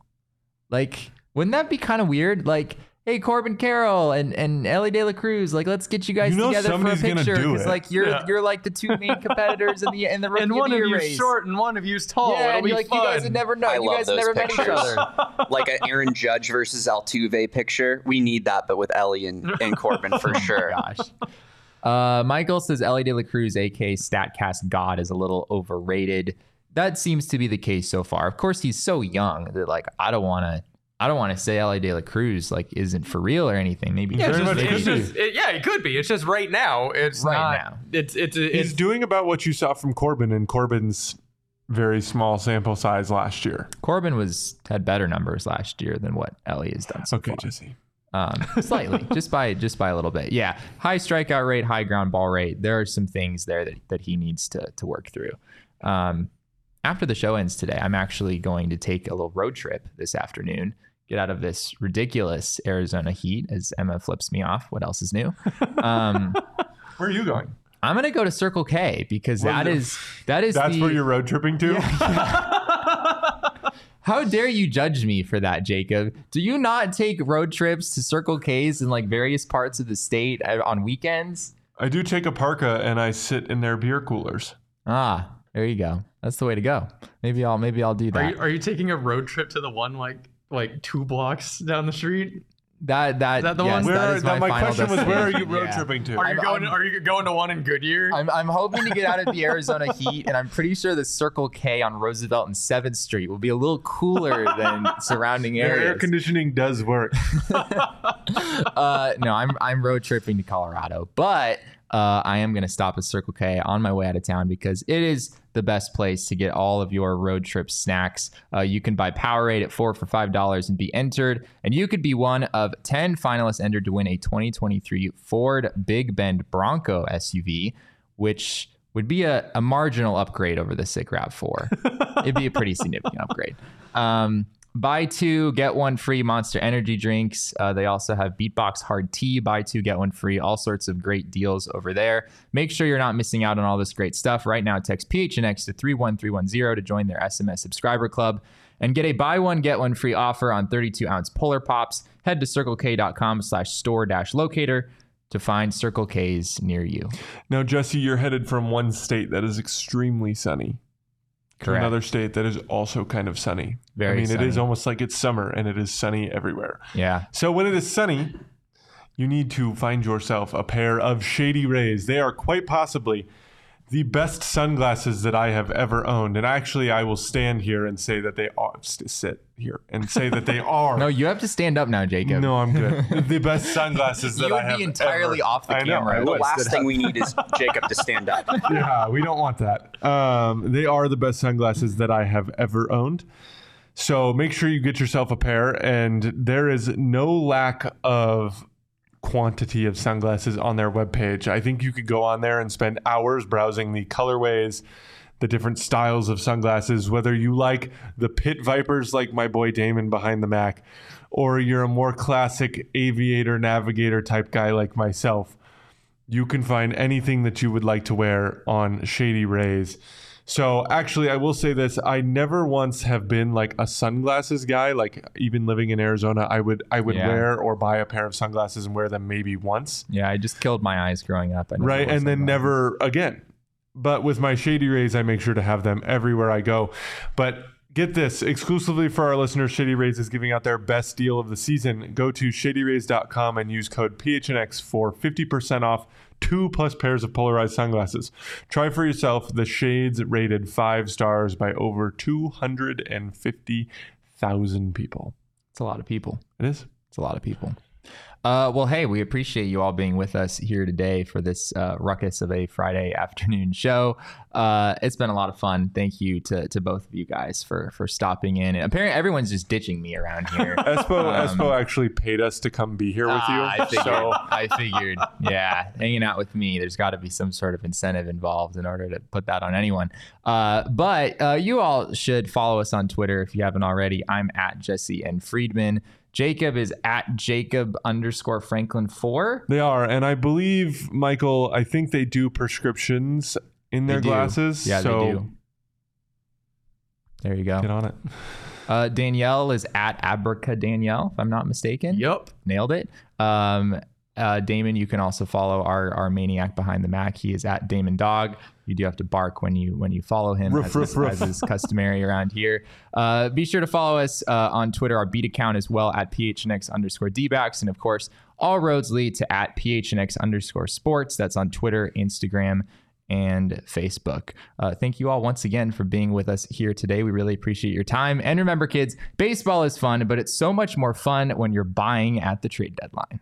Like, wouldn't that be kind of weird? Like, hey, Corbin Carroll and, and Elly De La Cruz, like, let's get you guys You know together for a picture because, like, you're Yeah. you're like the two main <laughs> competitors in the in the rookie And one of of the year you's race. short and one of you's tall. Yeah, It'll and be you're like, fun. you guys would never know. I you guys those never met each other. <laughs> like an Aaron Judge versus Altuve picture. We need that, but with Elly and, and Corbin for <laughs> sure. Gosh. Uh, Michael says Elly De La Cruz, aka Statcast God, is a little overrated. That seems to be the case so far. Of course, he's so young that like I don't want to. I don't want to say Elly De La Cruz like isn't for real or anything. Maybe Yeah, it's just, much it's could be. just it, yeah, it could be. It's just right now. It's Right not, now. It's it's He's it's doing about what you saw from Corbin and Corbin's very small sample size last year. Corbin was had better numbers last year than what Elly has done so Okay, far. Jesse. um, <laughs> slightly, just by just by a little bit. Yeah, high strikeout rate, high ground ball rate. There are some things there that that he needs to to work through. Um, after the show ends today, I'm actually going to take a little road trip this afternoon. Get out of this ridiculous Arizona heat as Emma flips me off. What else is new? <laughs> Um, Where are you going? I'm gonna go to Circle K because Well, that no. is that is That's the, where you're road tripping to? <laughs> How dare you judge me for that, Jacob? Do you not take road trips to Circle K's in like various parts of the state uh, on weekends? I do take a parka and I sit in their beer coolers. Ah, there you go. That's the way to go. Maybe I'll maybe I'll do Are that. you, are you taking a road trip to the one like like two blocks down the street? that that, Is that the yes, one? Where that are, is that, my, my final question was, where are you road Yeah. tripping to? Are you I'm- going? I'm- are you going to one in Goodyear? I'm, I'm hoping to get out of the Arizona <laughs> heat, and I'm pretty sure the Circle K on Roosevelt and Seventh Street will be a little cooler than <laughs> surrounding Their air conditioning does work. <laughs> uh, no, I'm I'm road tripping to Colorado, but uh, I am going to stop at Circle K on my way out of town because it is the best place to get all of your road trip snacks. Uh, you can buy Powerade at four for five dollars and be entered, and you could be one of ten finalists entered to win a 2023 Ford Big Bend Bronco SUV, which would be a, a marginal upgrade over the Sick Rav 4. <laughs> It'd be a pretty significant upgrade. Um, buy two, get one free Monster Energy drinks. Uh, they also have Beatbox Hard Tea, buy two, get one free. All sorts of great deals over there. Make sure you're not missing out on all this great stuff. Right now, text PHNX to 31310 to join their SMS subscriber club and get a buy one, get one free offer on 32 ounce Polar Pops. Head to circlek.com slash store dash locator to find Circle K's near you. now, Jesse, you're headed from one state that is extremely sunny Correct. another state that is also kind of sunny. Very I mean, it is almost like it's summer and it is sunny everywhere. Yeah. So when it is sunny, you need to find yourself a pair of Shady Rays. They are quite possibly the best sunglasses that I have ever owned. And actually, I will stand here and say that they are. st- Sit here and say that they <laughs> are. No, you have to stand up now, Jacob. No, I'm good. <laughs> the best sunglasses that You I would have be entirely ever- off the I know, camera. I The last thing we need is <laughs> Jacob to stand up. yeah, we don't want that. Um, they are the best sunglasses that I have ever owned. So make sure you get yourself a pair, and there is no lack of quantity of sunglasses on their webpage. I think you could go on there and spend hours browsing the colorways, the different styles of sunglasses, whether you like the pit vipers like my boy Damon behind the Mac, or you're a more classic aviator navigator type guy like myself you can find anything that you would like to wear on Shady Rays. So actually, I will say this: I never once have been like a sunglasses guy. Like even living in Arizona, I would I would Yeah. wear or buy a pair of sunglasses and wear them maybe once, Yeah, I just killed my eyes growing up. Right? And then never again. But with my Shady Rays, I make sure to have them everywhere I go. But get this exclusively for our listeners, Shady Rays is giving out their best deal of the season. Go to shadyrays.com and use code PHNX for 50% off two plus pairs of polarized sunglasses. Try for yourself the shades rated five stars by over 250,000 people. It's a lot of people. It is. It's a lot of people. Uh, well, hey, we appreciate you all being with us here today for this uh, ruckus of a Friday <laughs> afternoon show. Uh, it's been a lot of fun. Thank you to, to both of you guys for for stopping in. And apparently, everyone's just ditching me around here. <laughs> Espo, Um, Espo actually paid us to come be here with you. Ah, I figured. so I figured. Yeah, hanging out with me, there's got to be some sort of incentive involved in order to put that on anyone. Uh, but uh, you all should follow us on Twitter if you haven't already. I'm at Jesse and Friedman. Jacob is at Jacob underscore Franklin four. They are, and I believe Michael. I think they do prescriptions in their glasses. Yeah, so they do. There you go. Get on it. Uh, Danielle is at Abraca Danielle, if I'm not mistaken. Yep, nailed it. Um, uh, Damon, you can also follow our our maniac behind the Mac. He is at Damon Dog. You do have to bark when you when you follow him, Ruff, as, ruff, is, ruff. as is customary around here. Uh, be sure to follow us uh, on Twitter, our beat account as well at phnx underscore dbacks, and of course, all roads lead to at phnx underscore sports. That's on Twitter, Instagram, and Facebook. Uh, thank you all once again for being with us here today. We really appreciate your time. And remember, kids, baseball is fun, but it's so much more fun when you're buying at the trade deadline.